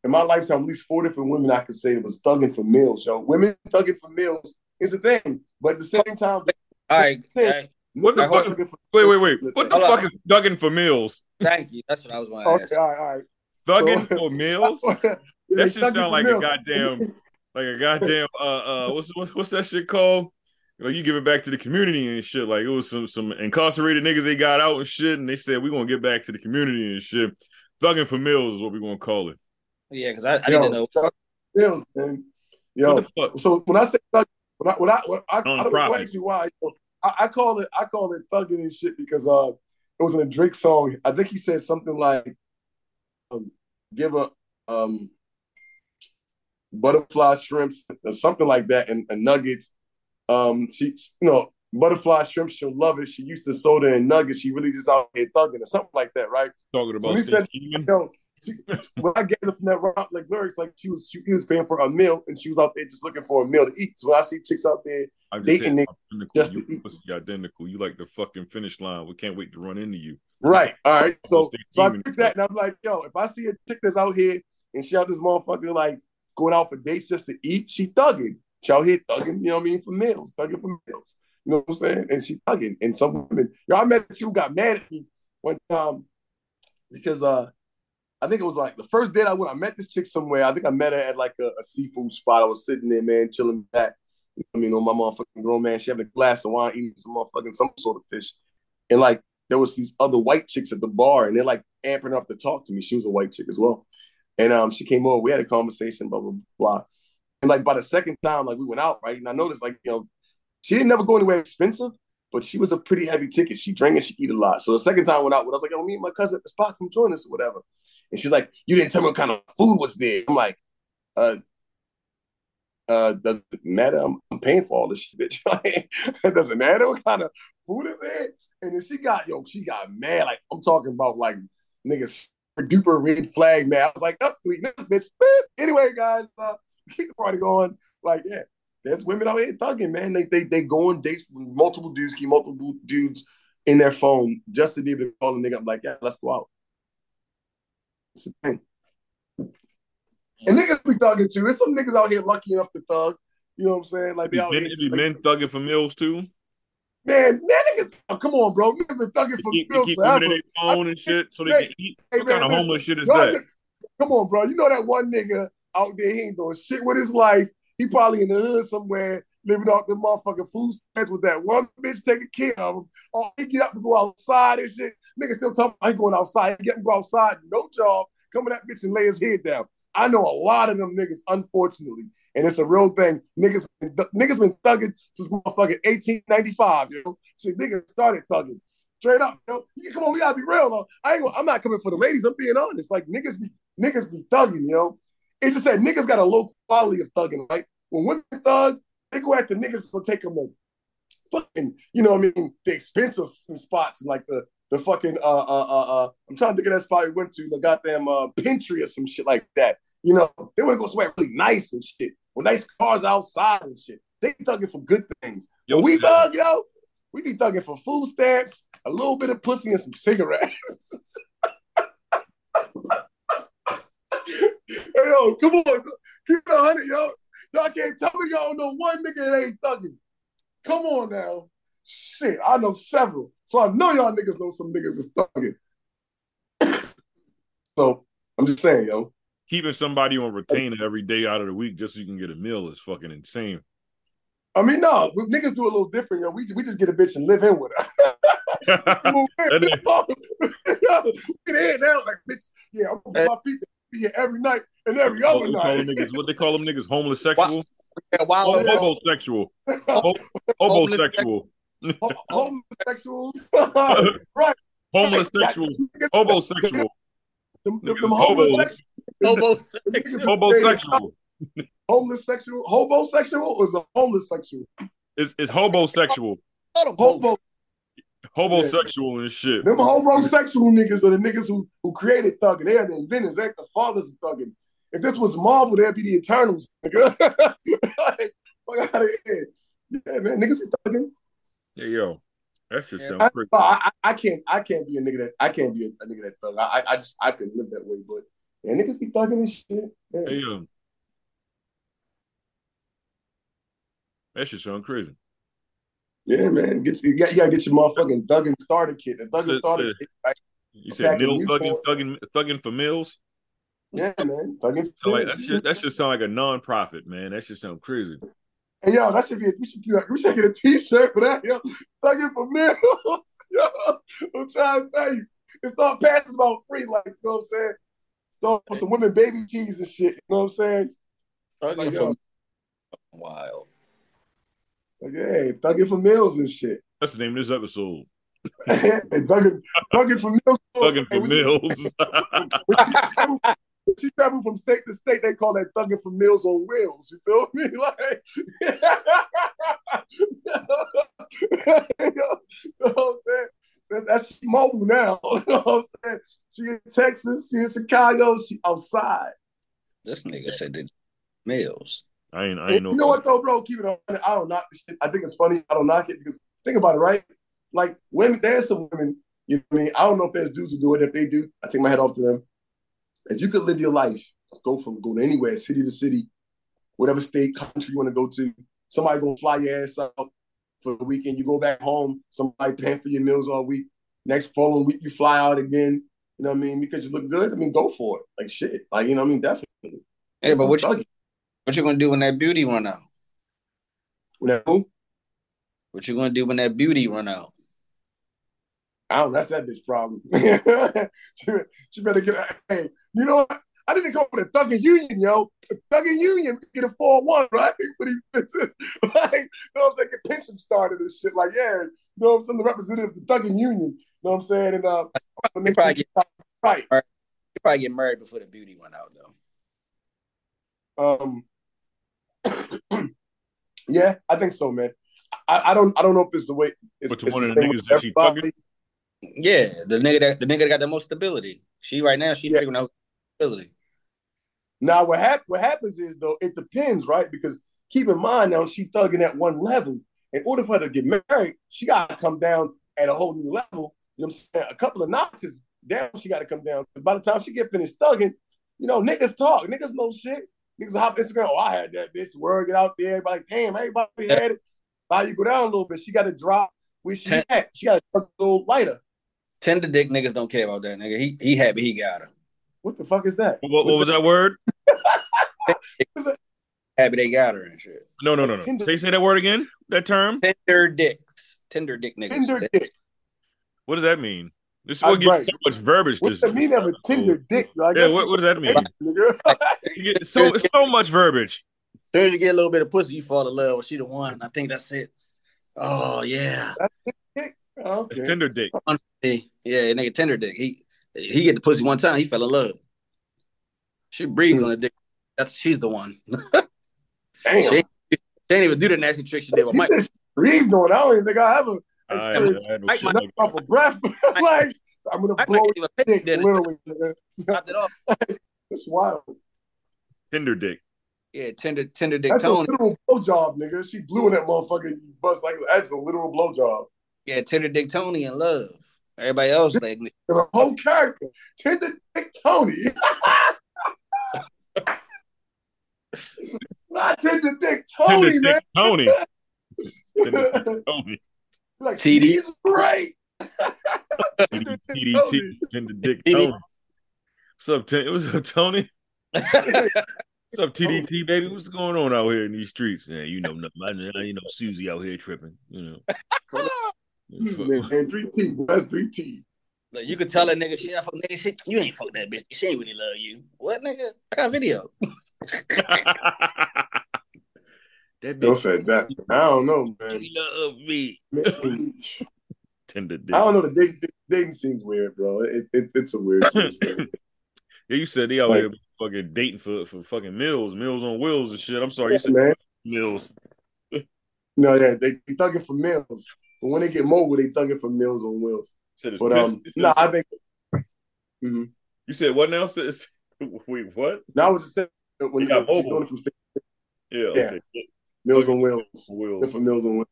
in my lifetime at least four different women I could say was thugging for meals. Yo, women thugging for meals is a thing, but at the same time, all right. all right. What the fuck? thugging for- Wait, wait, wait. What the Hold on. fuck is thugging for meals? Thank you. That's what I was going to Okay, ask. all right, all right. Thugging So- for meals? That shit sound for like a goddamn, like a goddamn. Uh, uh, what's what's, what's that shit called? Like you give it back to the community and shit. Like it was some some incarcerated niggas they got out and shit, and they said we're gonna get back to the community and shit. Thugging for meals is what we're gonna call it. Yeah, because I, I Yo, need to know. meals, man. Yo, What the fuck? so when I say thug, when I when I, when I, I don't know Non-profit. actually why. you know, I, I call it I call it thugging and shit because uh it was in a Drake song. I think he said something like um, give a um butterfly shrimps or something like that and, and nuggets. Um she you know butterfly shrimps she'll love it. She used to soda and nuggets. She really just out here thugging or something like that, right? Talking about So he said-? She, when I gathered from that rock, like lyrics, like she was, she, he was paying for a meal, and she was out there just looking for a meal to eat. So when I see chicks out there, I'm dating identical. just you to eat. identical. You like the fucking finish line. We can't wait to run into you. right? All right. So, so I picked that, and I'm like, yo, if I see a chick that's out here and she out this motherfucker like going out for dates just to eat, she thugging. She out here thugging, you know what I mean, for meals, thugging for meals. You know what I'm saying? And she thugging. And some women, I met who got mad at me one time because uh I think it was like the first date I went. I met this chick somewhere. I think I met her at like a, a seafood spot. I was sitting there, man, chilling back. I mean, on my motherfucking grown man. She having a glass of wine, eating some motherfucking some sort of fish. And like there was these other white chicks at the bar, and they're like amping up to talk to me. She was a white chick as well, and um, she came over. We had a conversation, blah blah blah. And like by the second time, like we went out, right, and I noticed like you know, she didn't never go anywhere expensive, but she was a pretty heavy ticket. She drank and she eat a lot. So the second time I went out, I was like, "Oh, me and my cousin at the spot, come join us or whatever." And she's like, "You didn't tell me what kind of food was there." I'm like, "Uh, uh, doesn't matter. I'm, I'm paying for all this shit, bitch. it doesn't matter what kind of food is there." And then she got yo, she got mad. Like I'm talking about like niggas duper red flag man. I was like, "Up, three minutes, bitch." Anyway, guys, uh, keep the party going. Like, yeah, there's women out here thugging, man. They they they go on dates with multiple dudes, keep multiple dudes in their phone just to be able to call a nigga up like, yeah, let's go out. It's the thing. And niggas be thugging too. There's some niggas out here lucky enough to thug. You know what I'm saying? Like they out men, here. be like, men thugging for meals too. Man, man, niggas, oh, come on, bro. Niggas been thugging for keep, meals keep forever. their phone and shit so they Hey, can eat. hey, what man, kind of homeless shit is that? niggas- Come on, bro. You know that one nigga out there, he ain't doing shit with his life. He probably in the hood somewhere, living off the motherfucking food stamps with that one bitch taking care of him. Oh, he get up and go outside and shit. Nigga still talking, I ain't going outside. Get him go outside, no job. Come in that bitch and lay his head down. I know a lot of them niggas, unfortunately. And it's a real thing. Niggas, been, niggas been thugging since motherfucking 1895, yo. So niggas started thugging. Straight up, yo. You- Come on, we gotta be real, though. I ain't I'm not coming for the ladies. I'm being honest. Like niggas be niggas be thugging, yo. It's just that niggas got a low quality of thugging, right? When women thug, they go after niggas gonna take them fucking, you know what I mean, the expensive spots and like the the fucking uh uh uh uh I'm trying to think of that spot we went to, the goddamn uh Pintry or some shit like that. You know, they wanna go somewhere really nice and shit. With nice cars outside and shit. They thugging for good things. Yo, we thug, yo, we be thugging for food stamps, a little bit of pussy, and some cigarettes. hey, yo, come on, keep it a hundred, yo. Y'all can't tell me y'all know one nigga that ain't thugging. Come on now. Shit, I know several. So I know y'all niggas know some niggas is thugging. so I'm just saying, yo. keeping somebody on retainer every day out of the week just so you can get a meal is fucking insane. I mean, no, we, niggas do a little different, yo. We, we just get a bitch and live in with her. Move in. Get in now, like bitch. Yeah, I'm gonna put my feet be here every night and every what, other they night. niggas, what they call them niggas? Homosexual? Yeah, wild Oh, out. homosexual. Homosexual. Ho- Homosexuals, right? Homosexual. Homosexual. Them, them, them hobos. homosexuals. Homosexual. Homosexual, homosexual, or is a homosexual? It's, it's homosexual. Homo, Homosexual and shit. them homosexual niggas are the niggas who, who created thugging. They are the inventors. They're the fathers of thugging. If this was Marvel, they'd be the Eternals. Nigga. like, fuck out of here. Yeah, man, niggas be thugging. Yeah, yo. That Yeah. sounds I, crazy. I, I can't I can't be a nigga that I can't be a, a nigga that thug. I, I just I couldn't live that way. But yeah, niggas be thugging and shit. Yeah. Hey, yo. That shit sound crazy. Yeah, man. Get you, got, you gotta get your motherfucking thugging starter kit. The thugging starter kit, right? You said Back in meal Newport. thugging, thugging, thugging for meals. Yeah, man. Thugging. So like that shit, that should sound like a non-profit, man. That should sound crazy. Hey, yo, that should be. A, we should do that. We should get a T-shirt for that. Yo, thugging for meals. yo, I'm trying to tell you, it's not passing about free. Like you know what I'm saying. Start with some women baby tees and shit. You know what I'm saying? Thugging Like, from yo, wild. like, hey, thugging for meals and shit. That's the name of this episode. hey, thugging, thugging for meals. Thugging Hey, for we- meals. When she travel from state to state, they call that thugging for meals on wheels. You feel me? Like, you know what I'm saying? That- That's mobile now. You know what I'm saying? She in Texas, she in Chicago, she outside. This nigga said the meals. I ain't, I And ain't know. you know what though, bro? Keep it on. I don't knock this shit. I think it's funny. I don't knock it because think about it, right? Like women, there's some women. You know what I mean? I don't know if there's dudes who do it. If they do, I take my head off to them. If you could live your life, go from go to anywhere, city to city, whatever state, country you want to go to, somebody gonna fly your ass out for the weekend. You go back home, somebody paying for your meals all week. Next following week, you fly out again. You know what I mean? Because you look good. I mean, go for it. Like shit. Like you know what I mean? Definitely. Hey, but what you, what you gonna do when that beauty run out? What you gonna do when that beauty run out? I don't. That's that bitch problem. she, she better get. A, hey, you know what? I didn't come with a thugging union, yo. A thugging union get a four one right for these bitches. like, you know what I'm saying? Get pension started and shit. Like, yeah, you know what I'm saying? The representative of the thugging union. You know what I'm saying? And uh, They probably get right. they probably get married before the beauty went out though. Um, yeah, I think so, man. I, I don't. I don't know if it's the way. It's, But to it's one the of the niggas that she everybody. Yeah, the nigga that the nigga that got the most stability. She right now she Yeah. figuring out stability. Now, what hap- what happens is though, it depends, right? Because keep in mind now, she thugging at one level. In order for her to get married, she got to come down at a whole new level. You know what I'm saying? A couple of notches down, she got to come down. By the time she get finished thugging, you know, niggas talk, niggas know shit. Niggas hop Instagram. Oh, I had that bitch. Word get out there. Everybody, like, damn, everybody had it. Now you go down a little bit. She got to drop where she Ten- at. She got to a little lighter. Tender dick niggas don't care about that nigga. He he happy he got her. What the fuck is that? What, what was that word? Happy they got her and shit. No, no, no, no. Tinder. Say say that word again. That term. Tender dicks. Tender dick niggas. Tender dick. What does that mean? This is what gives right. so much verbiage. What's the meaning of a oh. tender dick? I Yeah, what, what does that mean? Nigga. You so so much verbiage. soon as you get a little bit of pussy, you fall in love. Well, she the one. I think that's it. Oh yeah. okay. Tender dick. Yeah, nigga tender dick. He he get the pussy one time, he fell in love. She breathed hmm. on the dick. That's she's the one. Damn. She, she didn't even do the nasty trick she did with You Mike. just breathed on. it. I don't even think I ever I, I, experienced I know Mike- shit Mike- like nothing off of breath. like I'm gonna Mike blow might your a dick, dick, then literally. nigga. stopped it off. It's wild. Tender dick. Yeah, tender tender dick That's a Tony. literal blowjob, nigga. She blew in that motherfucker. You bust like that's a literal blowjob. Yeah, tender dick Tony in love. Everybody else like There's a whole character. Tender Dick Tony. Not Tender Dick Tony, Tender man. dick Tony. Tender dick Tony. like TD. TD is great. TD, TDT. Tender dick Tony. What's up, T- What's up, Tony? What's up, TDT, oh. baby? What's going on out here in these streets? Yeah, you know, nothing. You know, Susie out here tripping. You know, man, man, three T. That's three T. Like, you could tell a nigga, shit, I fuck nigga, shit, you ain't fuck that bitch. She ain't really love you. What nigga? I got video. that Don't bitch say that. I don't know, man. really love me. Man, Tender dick. I don't know. The dating, dating scene's weird, bro. It, it, it's a weird. place, man. Yeah, you said they out Like- here fucking dating for for fucking meals, meals on wheels and shit. I'm sorry, you said man. meals. No, yeah, they, they thugging for meals, but when they get mobile, they thugging for meals on wheels. said But um, you said- no, I think. Mhm. you said what now? Sis? Wait, what? No, I was just saying when You got mobile. doing it from state Yeah, Yeah. okay. meals on wheels, Wheels. for meals on wheels.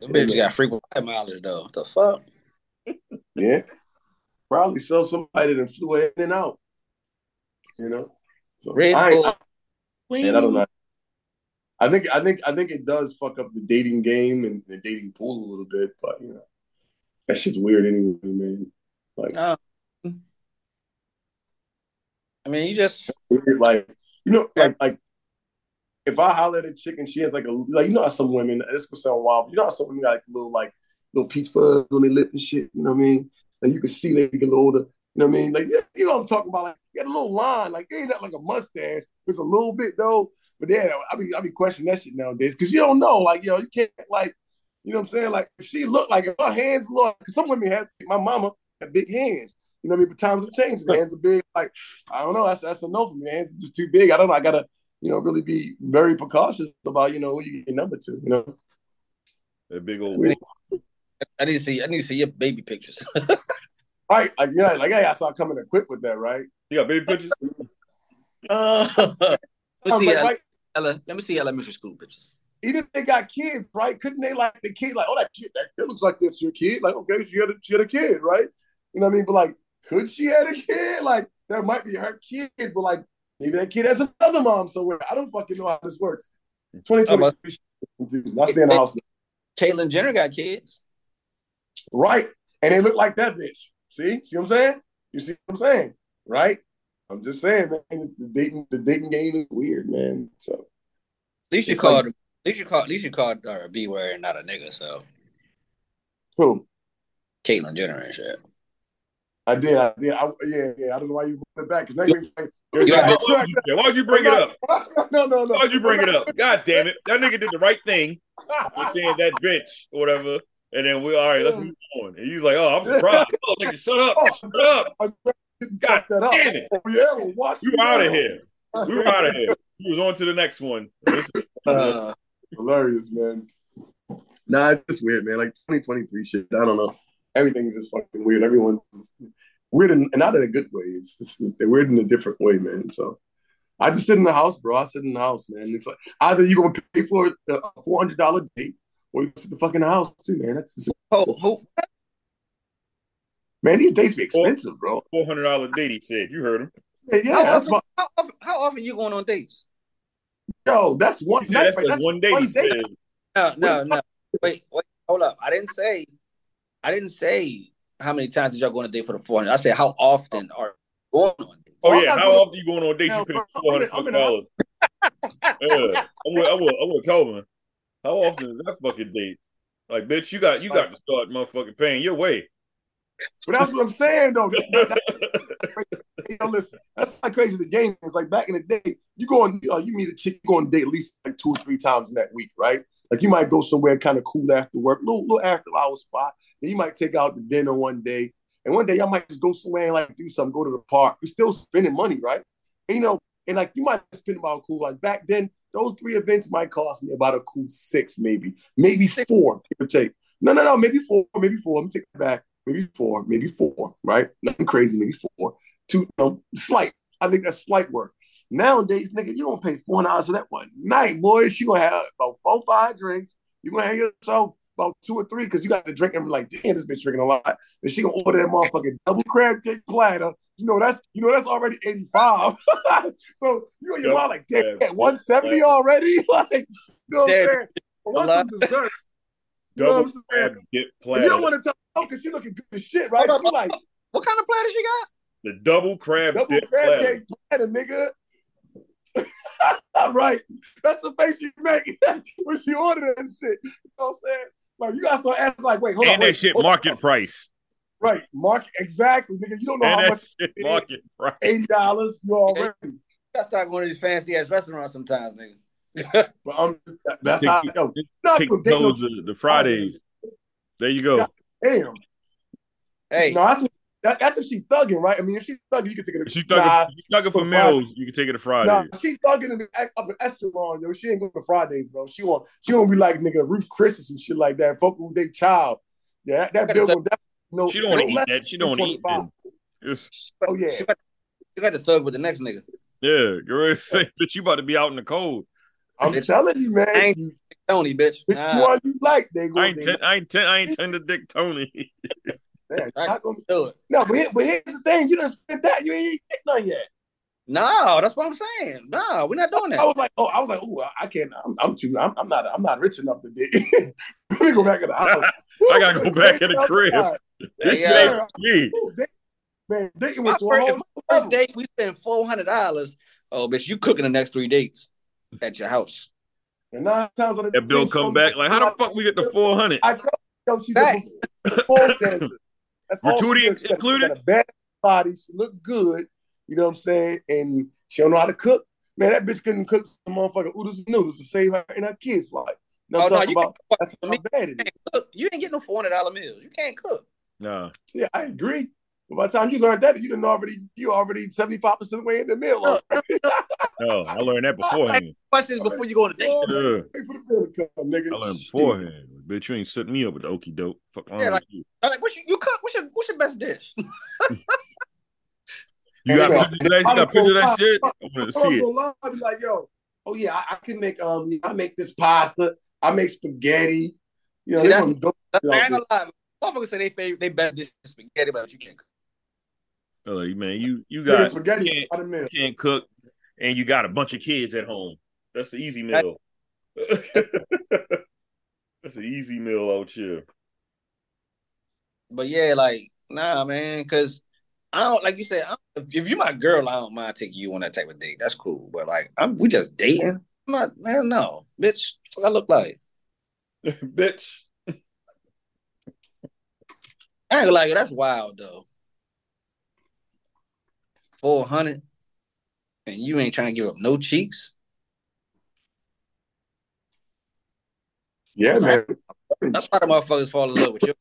The bitch got frequent white mileage though. What the fuck? Yeah, probably so. Somebody that flew in and out. You know, so Red I, Bull. I, man, I don't know. I think I think I think it does fuck up the dating game and the dating pool a little bit, but you know, that shit's weird anyway, man. Like, No. I mean, you just weird, like you know, like like if I holler at a chick and she has like a like you know how some women this could sound wild, but you know how some women got like little like little peach fuzz on their lip and shit. You know what I mean? Like you can see they get a little older. You know what I mean? Like you know what I'm talking about. Like you got a little line, like it ain't not like a mustache. It's a little bit though. But yeah, I be I be questioning that shit nowadays because you don't know. Like yo, you can't like you know what I'm saying? Like if she look like if her hands look, because some women have my mama have big hands. You know what I mean? But times have changed. My hands are big. Like I don't know. That's that's a no for me. My hands are just too big. I don't know. I gotta you know really be very precautious about you know who you get number to. You know. That big old I need to see I need to see your baby pictures. Right, like yeah, like hey, I saw coming equipped with that, right? You got baby pictures? uh, let's was see like, ele- right, ele- let me see elementary school pictures. even if they got kids, right? Couldn't they like the kid, like, oh, that kid, that, that looks like that's your kid. Like, okay, she had a she had a kid, right? You know what I mean? But like, could she had a kid? Like, that might be her kid, but like, maybe that kid has another mom somewhere. I don't fucking know how this works. 2020, confused. I stay in the house. Caitlyn Jenner got kids. right? And they look like that bitch. See, see what I'm saying? You see what I'm saying, right? I'm just saying, man. The dating, the dating game is weird, man. So At least you called like- at least you called at least you called her a B word and not a nigga. So who? Caitlyn Jenner and shit. I did. I did. I, yeah, yeah. I don't know why you brought it back because now you like, You why, why would you, yeah, why'd you bring it up? no, no, no. Why'd you bring it up? God damn it. That nigga did the right thing. We're saying that bitch or whatever. And then we all right, let's move on. And he's like, oh, I'm surprised. Oh, nigga, shut up. Shut up. I didn't God fuck that up. damn it. Oh, yeah, well, watch We me out of here. We were out of here. He was on to the next one. Listen, Uh, Hilarious, man. Nah, it's just weird, man. Like 2023 shit. I don't know. Everything's just fucking weird. Everyone's just weird, in, and not in a good way. It's just they're weird in a different way, man. So I just sit in the house, bro. I sit in the house, man. It's like either you're gonna pay for a four hundred dollar date, or you sit the fucking house too, man. That's just, oh, who, oh. who, man. These dates be expensive, bro. $400 date, he said. You heard him. Yeah, yeah how, that's often, my, how, often, how often you going on dates? yo. That's one. He said that's night, one date, he said. No, no, no. Wait, wait, hold up. I didn't say, I didn't say how many times did y'all go on a date for the 400. I said how often are you going on dates? Oh, So yeah. How gonna- often you going on dates? You Now, pay four hundred dollars. Yeah, I'm with, I'm with, I'm with Kelvin. How often is that fucking date? Like, bitch, you got you got to start motherfucking paying your way. But that's what I'm saying, though. That- that- yo, listen, that's how crazy the game is. Like back in the day, you go on, uh, you meet a chick, you go on a date at least like two or three times in that week, right? Like you might go somewhere kind of cool after work, little little after hour spot. Then you might take out to dinner one day, and one day y'all might just go somewhere and like do something, go to the park. You're still spending money, right? And, you know, and like you might spend about cool. Like back then, those three events might cost me about a cool six, maybe, maybe four, give or take. No, no, no, maybe four, maybe four. Let me take it back. Maybe four, maybe four, right? Nothing crazy, maybe four. Two, no, slight. I think that's slight work. Nowadays, nigga, you gonna pay four dollars for that one night, boys. You gonna have about four, five drinks. You gonna have yourself about two or three because you got to drink and be like, damn, this bitch drinking a lot. And she gonna order that motherfucking double crab cake platter. You know that's you know that's already eighty five. so you in your Double mind like, damn, crab one seventy platter. already. like, you know what I'm saying? But what's lot. some dessert? You know what I'm saying? crab dip And platter. you don't want to tell her oh, because she looking good as shit, right? Hold You up. like What kind of platter she got? the double crab double dip crab platter. cake platter, nigga. All right. That's the face you make when she ordered that shit. You know what I'm saying? Like you gotta start asking like, wait, hold on. And that wait, shit hold on. market price. Right. Market exactly, nigga. You don't know And how that much shit it is. market price. eighty dollars you already. You gotta start going to these fancy ass restaurants sometimes, nigga. But I'm that's Take- how yo, not Take gonna no those uh, the, the Fridays. There you go. Yeah. damn. Hey, No, that's what, that, that's if she thugging, right? I mean, if she thugging, you can take it. If you thugging, if you thugging for for Friday. meals, you can take it to Fridays. Nah, she thugging in the, up in Esteron, yo. She ain't going to Fridays, bro. She want she won't be like nigga Ruth Chris or some shit like that. Fuck with their child. Yeah, that, that bill will definitely no. she don't want to eat that. She don't want to eat that. It's- Oh yeah. she got, she got to thug with the next nigga. Yeah, girl, say, bitch, you about to be out in the cold. I'm Bitch, telling you, man. I ain't- Tony, bitch. which one you like? They go. I ain't, ten, I ain't, ten, I ain't tender dick Tony. man, I- not gonna, do it. no, but, here, but here's the thing. You done spent that. You ain't get none yet. No, that's what I'm saying. No, we're not doing that. I was like, oh, I was like, oh, I can't. I'm, I'm too. I'm, I'm not. I'm not rich enough to date. Let me go back in the house. I gotta go back in the crib. This Yeah, shit yeah. ain't me. Ooh, they- Man, dating My went to a first, whole first date, we spent four hundred dollars. Oh, bitch, you cooking the next three dates at your house. And nine times out of That bill ten, come back like, how the fuck we get the four hundred? I told you, she's a pole dancer. That's Gratuity does. She got a- included? Bad body. She look good. You know what I'm saying? And she don't know how to cook. Man, that bitch couldn't cook some motherfucking oodles and noodles to save her and her kids' life. You know Oh, no, I'm talking you about? can't- That's how bad it You is. can't cook. Ain't getting no four hundred dollar meals. You can't cook. Nah. Yeah, I agree. But by the time you learned that, you done already you already 75% of the way in the meal. No, No, I learned that beforehand. Questions before you go on a date. Yeah. The bill to come. I learned Shit. beforehand. Bitch, you ain't setting me up with the okey doke. Fuck Yeah, like- you. I'm like, what's your, you cook? What's your what's your best dish? You got Yeah. pictures of that? You got pictures of that shit? I want to I'm see it. gonna lie, I'll be like, yo, oh yeah, I, I can make um, I make this pasta, I make spaghetti. You know, See, that's- gonna do- That's, you know, I ain't gonna lie. Motherfuckers say they favorite, they best dish is spaghetti, but you can't cook. Oh, Like, man, you you nigga, got spaghetti can't- out of meal. you can't cook and you got a bunch of kids at home. That's the easy meal. That's an easy meal out here. But yeah, like nah, man, because I don't like you said. If, you're my girl, I don't mind taking you on that type of date. That's cool. But like, I'm we just dating. I'm not, man. No, bitch. What I look like? Bitch. I ain't gonna that's wild though. Four hundred, and you ain't trying to give up no cheeks. Yeah, man. That's why the motherfuckers fall in love with you.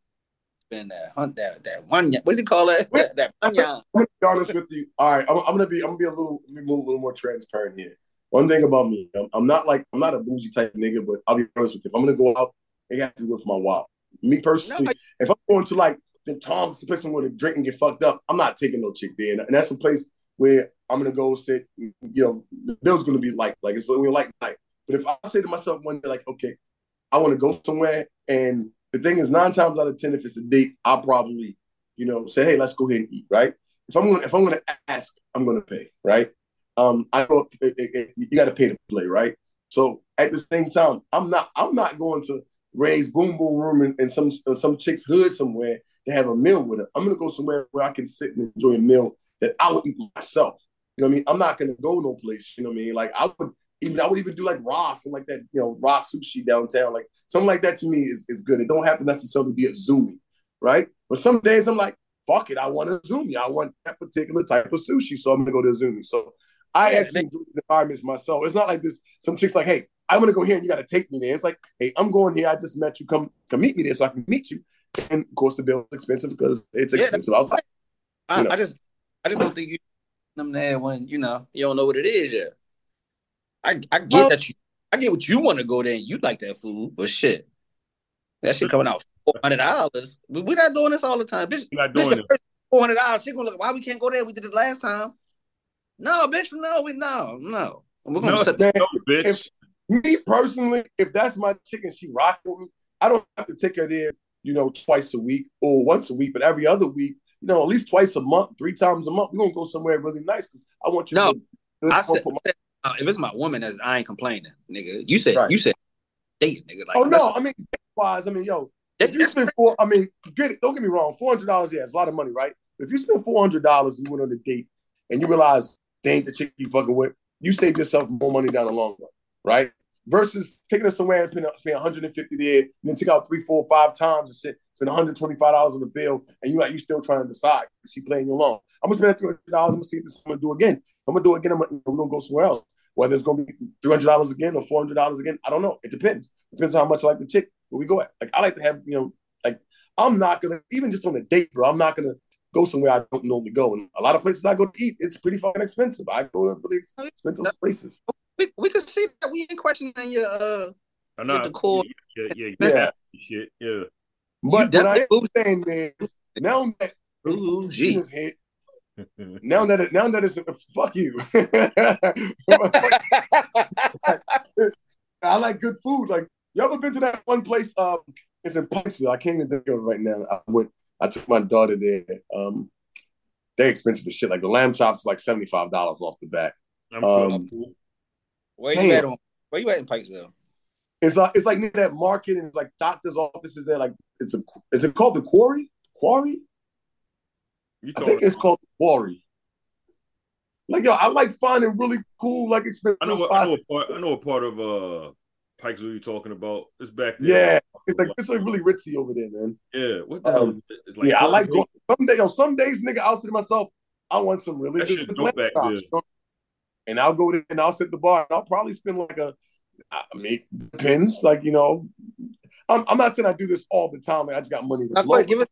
Spend that hunt that that one. What do you call it? That, that one. I'm gonna be honest with you. All right, I'm, I'm gonna be I'm gonna be a little be a little more transparent here. One thing about me, I'm, I'm not like I'm not a bougie type nigga, but I'll be honest with you. If I'm gonna go out, it got to do with my wallet. Me personally, No, if I'm going to like the Tom's the place where to drink and get fucked up, I'm not taking no chick there, and that's a place where I'm gonna go sit. You know, the bill's gonna be like like it's gonna be light night. But if I say to myself one day, like, okay, I want to go somewhere, and the thing is, nine times out of ten, if it's a date, I'll probably, you know, say, hey, let's go ahead and eat, right? If I'm gonna if I'm gonna ask, I'm gonna pay, right? Um, I it, you got to pay to play, right? So at the same time, I'm not I'm not going to raise boom boom room in, in some some chick's hood somewhere to have a meal with her. I'm gonna go somewhere where I can sit and enjoy a meal that I would eat myself. You know what I mean? I'm not gonna go no place. You know what I mean? Like I would even I would even do like Ross and like that. You know, Ross sushi downtown. Like something like that to me is is good. It don't have to necessarily be a Zoomy, right? But some days I'm like, fuck it, I want a Zoomy. I want that particular type of sushi, so I'm gonna go to a Zoomy. So I Yeah, actually enjoy these environments myself. It's not like this. Some chicks like, hey, I'm gonna go here and you got to take me there. It's like, hey, I'm going here. I just met you. Come come meet me there so I can meet you. And of course, the bill is expensive because it's Yeah, expensive outside. I, you know. I just, I just don't think you them there when you know you don't know what it is yet. I, I get Well- that you, I get what you want to go there and you like that food, but shit, that shit coming out four hundred dollars. We- We're not doing this all the time, bitch. You're not doing the it. Four hundred dollars. She gonna look. Why we can't go there? We did it last time. No, bitch. No, we no, no. We're gonna No, set. Man, no, bitch. if- me personally, if that's my chicken, she rock with me, I don't have to take her there, you know, twice a week or once a week, but every other week, you know, at least twice a month, three times a month, we're gonna go somewhere really nice because I want you No, to I I'm said, put my- uh, if it's my woman, as I ain't complaining, nigga. You said, Right. you said, date, nigga. Like, Oh no, I mean wise, I mean, yo, if you spend four, I mean, get it, don't get me wrong, four hundred dollars, yeah, it's a lot of money, right? But if you spend four hundred dollars and you went on a date and you realize they ain't the chick you fucking with, you save yourself more money down the long run, right? Versus taking us somewhere and paying, paying 150 there, and then take out three, four, five times and shit, spend 125 dollars on the bill, and you like you still trying to decide. She playing you along. I'm gonna spend 300 dollars. I'm gonna see if this is gonna do again. I'm gonna do it again. I'm gonna, we're gonna go somewhere else. Whether it's gonna be 300 dollars again or 400 dollars again, I don't know. It depends. Depends on how much I like the chick where we go at. Like I like to have, you know, like I'm not gonna even just on a date, bro. I'm not gonna go somewhere I don't normally go. And a lot of places I go to eat, it's pretty fucking expensive. I go to really expensive places. we, we can see that we ain't questioning your uh I'm not. the core- Yeah, yeah, yeah. Yeah. Yeah. But what I definitely- am saying is now that Ooh, gee. is hit, now that it, now that it's fuck you. I like good food. Like you ever been to that one place? Um, it's in Pikesville. I can't even think of it right now. I went. I took my daughter there. Um, they're expensive as shit. Like the lamb chops is like seventy five dollars off the bat. Um, Where Damn. you at on where you at in Pikesville? It's like it's like near that market and it's like doctors' offices there. Like it's a is it called the quarry? Quarry? You I think it's called the quarry. Like yo, I like finding really cool, like expensive I know. What, I spots. know. A part, I know a part of uh Pikesville you're talking about. It's back there. Yeah, it's like it's like really ritzy over there, man. Yeah. What the hell? Um, Is it? It's yeah, I like Conway? going. Some day, yo, some days, nigga, I'll say to myself, I want some really That good dope back chops, there. And I'll go there and I'll sit at the bar and I'll probably spend like a, I mean, depends. Like you know, I'm, I'm not saying I do this all the time. Like, I just got money. to Now, give it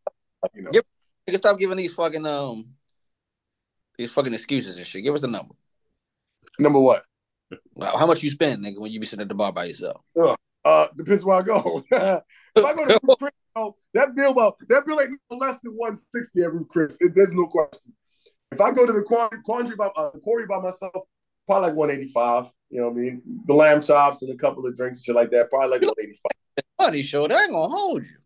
you know. give- nigga stop giving these fucking um these fucking excuses and shit. Give us the number. Number what? Wow, How much you spend, nigga, when you be sitting at the bar by yourself? Uh, depends where I go. if I go to Ruth Chris, oh, that bill, well, that bill ain't no less than 160 at Ruth Chris. It, there's no question. If I go to the quandary, quandary by uh, quarry by myself, probably like 185. You know what I mean? The lamb chops and a couple of drinks and shit like that, probably like 185. Money show, they ain't gonna hold you.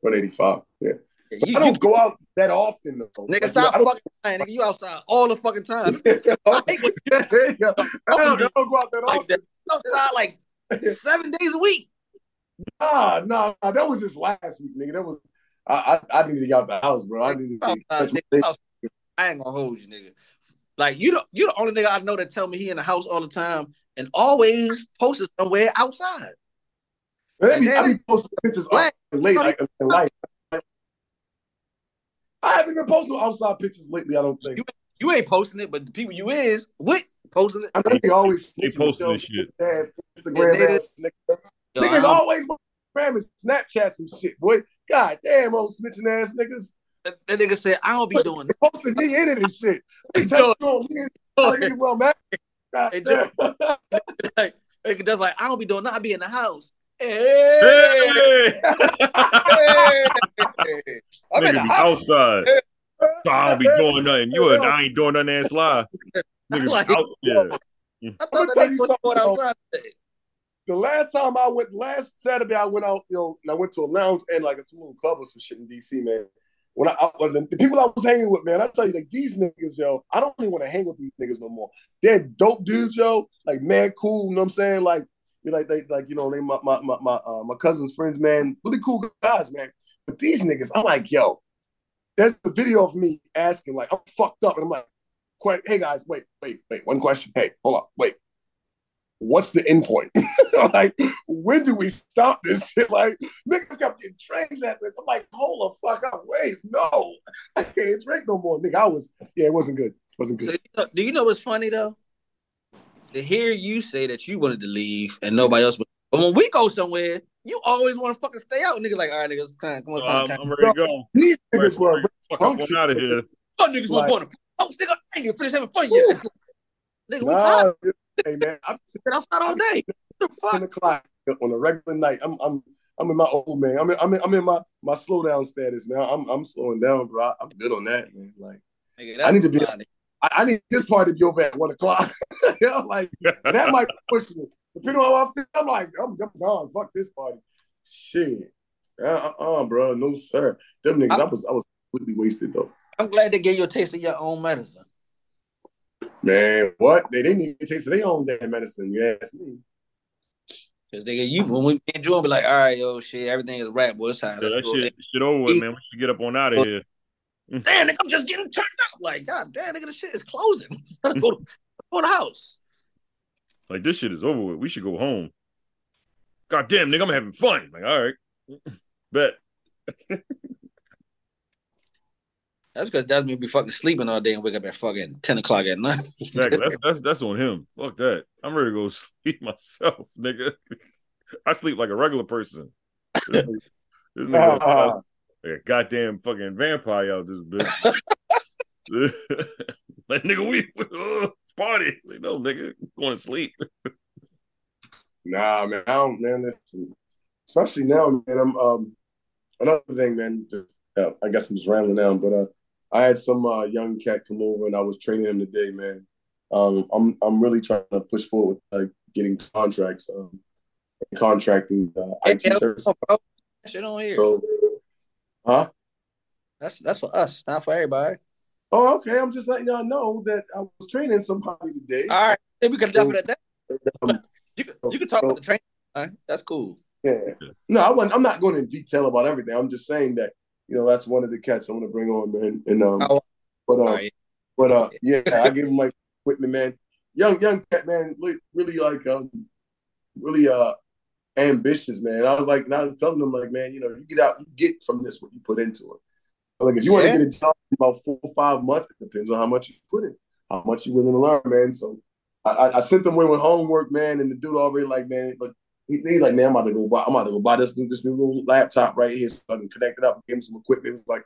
185. Yeah. You, I don't you- go out that often though. nigga, Like, stop I don't- fucking lying, nigga. You outside all the fucking time. yeah, there you go. I don't, I don't go out that Like often. that. You outside like seven days a week. Nah, nah, nah, that was just last week, nigga. That was I, I, I needed to get out the house, bro. I needed to Outside, nigga, you. I ain't gonna hold you, nigga. Like you, the you the only nigga I know that tell me he in the house all the time and always posted somewhere outside. I be, I be posting pictures late, like in life. I haven't been posting outside pictures lately. I don't think. You ain't posting it, but the people you is what posting it. I know they always They snitching, posting this shit. ass, Instagram Yeah, ass nigga. Yo, Niggas always Instagram and Snapchat some shit, boy. God damn, old snitching ass niggas. that, that nigga said I don't be doing that. Posting me in it and shit. They touching on telling me, well, man. God Hey, damn. like, nigga that's like I don't be doing that. I be in the house. Hey, Hey! hey. I'm in Nigga the be house. outside. So I don't be doing nothing. You and I ain't doing nothing and slide. Nigga Like- out there. I I'ma thought that tell nigga you was something, going outside today. The last time I went, last Saturday, I went out, you know, and I went to a lounge and like a small club or some shit in DC, man. When I, I the, the people I was hanging with, man, I tell you, like these niggas, yo, I don't even want to hang with these niggas no more. They're dope dudes, yo, like mad cool. You know what I'm saying? Like, you know, like they, like you know, they my my my my, uh, my cousin's friends, man, really cool guys, man. But these niggas, I'm like, yo, there's a video of me asking, like, I'm fucked up, and I'm like, quite, hey guys, wait, wait, wait, one question, hey, hold up, wait what's the end point? like, when do we stop this shit? Like, niggas kept getting drinks at this. I'm like, hold the fuck up. Wait, no. I can't drink no more. Nigga, I was, yeah, it wasn't good. it wasn't good. know- do you know what's funny though? To hear you say that you wanted to leave and nobody else, would- but when we go somewhere, you always want to fucking stay out. Niggas like, all right, niggas, come on, come on, come on. I'm. I'm ready to go. These niggas were Fuck up out of here. Oh, niggas Like- was going to, oh, nigga, I ain't even finished having fun yet. nigga, we nah, tired. hey man, I'm sitting outside all day. What the ten o'clock on a regular night. I'm I'm I'm in my old man. I'm in, I'm in, I'm in my my slow down status, man. I'm I'm slowing down, bro. I'm good on that, man. Like Nigga, I need to be- fine. I, I need this party to be over at one o'clock. you know, like that might be pushing it. Depending on how I feel, I'm like, I'm, I'm gone. Fuck this party. Shit. Uh uh bro. No, sir. Them niggas, I, was I was completely wasted though. I'm glad they gave you a taste of your own medicine. Man, what? They didn't even taste of their own damn medicine. You ask me. Cause they get you when we enjoy, be like, all right, yo, shit, everything is rap, boy. It's time. Yeah, Let's that go. shit, shit over with, man. We should get up on out of here. Damn, nigga, I'm just getting turned up. Like, god damn, nigga, the shit is closing. Gotta go to, go to the house. Like this shit is over with. We should go home. God damn, nigga, I'm having fun. Like, all right. Bet. That's because that's me be fucking sleeping all day and wake up at fucking ten o'clock at night. Exactly. That's, that's that's on him. Fuck that. I'm ready to go sleep myself, nigga. I sleep like a regular person. This nigga, this nigga Uh, like a goddamn fucking vampire out this bitch. like nigga, we, we uh, it's party. Like, no, nigga, going to sleep. nah, man. I don't man, listen. Especially now, man. I'm um another thing, man. Just, uh, I guess I'm just rambling now, but uh I had some uh, young cat come over and I was training him today, man. Um, I'm I'm really trying to push forward with like getting contracts, um, contracting uh, IT Yeah, services. shit on here. So, huh? That's that's for us, not for everybody. Oh, okay. I'm just letting y'all know that I was training somebody today. All right, then we can definitely that. Um, You can you can talk so- about the training. huh? That's cool. Yeah. No, I wasn't, I'm not going in detail about everything. I'm just saying that you know that's one of the cats I want to bring on, man. And um, Oh, but uh, all right. but uh, yeah, I gave him like equipment, man. Young young cat, man. Really, really like um, really uh, ambitious, man. I was like, and I was telling him like, man, you know, you get out, you get from this what you put into it. Like, if you want to get a job in about four or five months, it depends on how much you put in, how much you willing to learn, man. So I, I, I sent them away with homework, man, and the dude already like, man, but he, he's like, man, I'm about to go buy, I'm about to go buy this new, this new little laptop right here so I can connect it up, give him some equipment. It's like,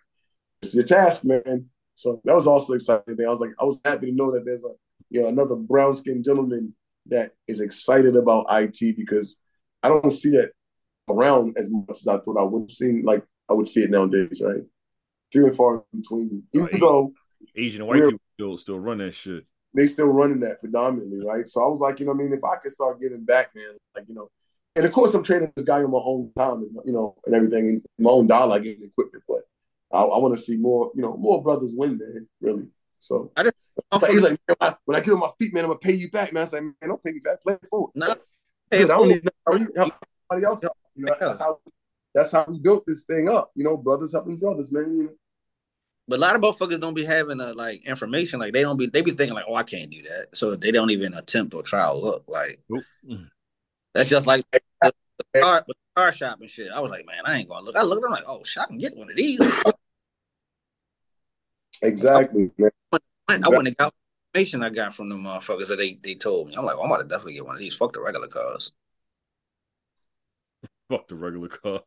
it's your task, man. So that was also exciting thing. I was like, I was happy to know that there's a, you know, another brown skinned gentleman that is excited about IT because I don't see that around as much as I thought I would see. Like I would see it nowadays, right? Few and far between. Oh, Even Right. though Asian white people still still run that shit. they still running that predominantly, right? So I was like, you know, what I mean, if I could start giving back, man, like you know, and of course I'm training this guy in my own time, and you know, and everything, and my own dollar, I get equipment, but I, I want to see more, you know, more brothers win, man, really. So I just- he's like, when I, when I get on my feet, man, I'm gonna pay you back, man. I say, man, don't pay me back, play it forward. No, Dude, I don't need to help you- help somebody else. out. You know, that's how that's how we built this thing up. You know, brothers helping brothers, man. You know, But a lot of motherfuckers don't be having uh like information. Like they don't be they be thinking like, oh, I can't do that. So they don't even attempt or try to look. Like Nope. that's just like the, the car, the car shop and shit. I was like, man, I ain't gonna look. I looked, I'm like, oh shit, I can get one of these. Exactly, man. I went and got information I got from the motherfuckers that they, they told me. I'm like, well, I'm about to definitely get one of these. Fuck the regular cars. Fuck the regular cars.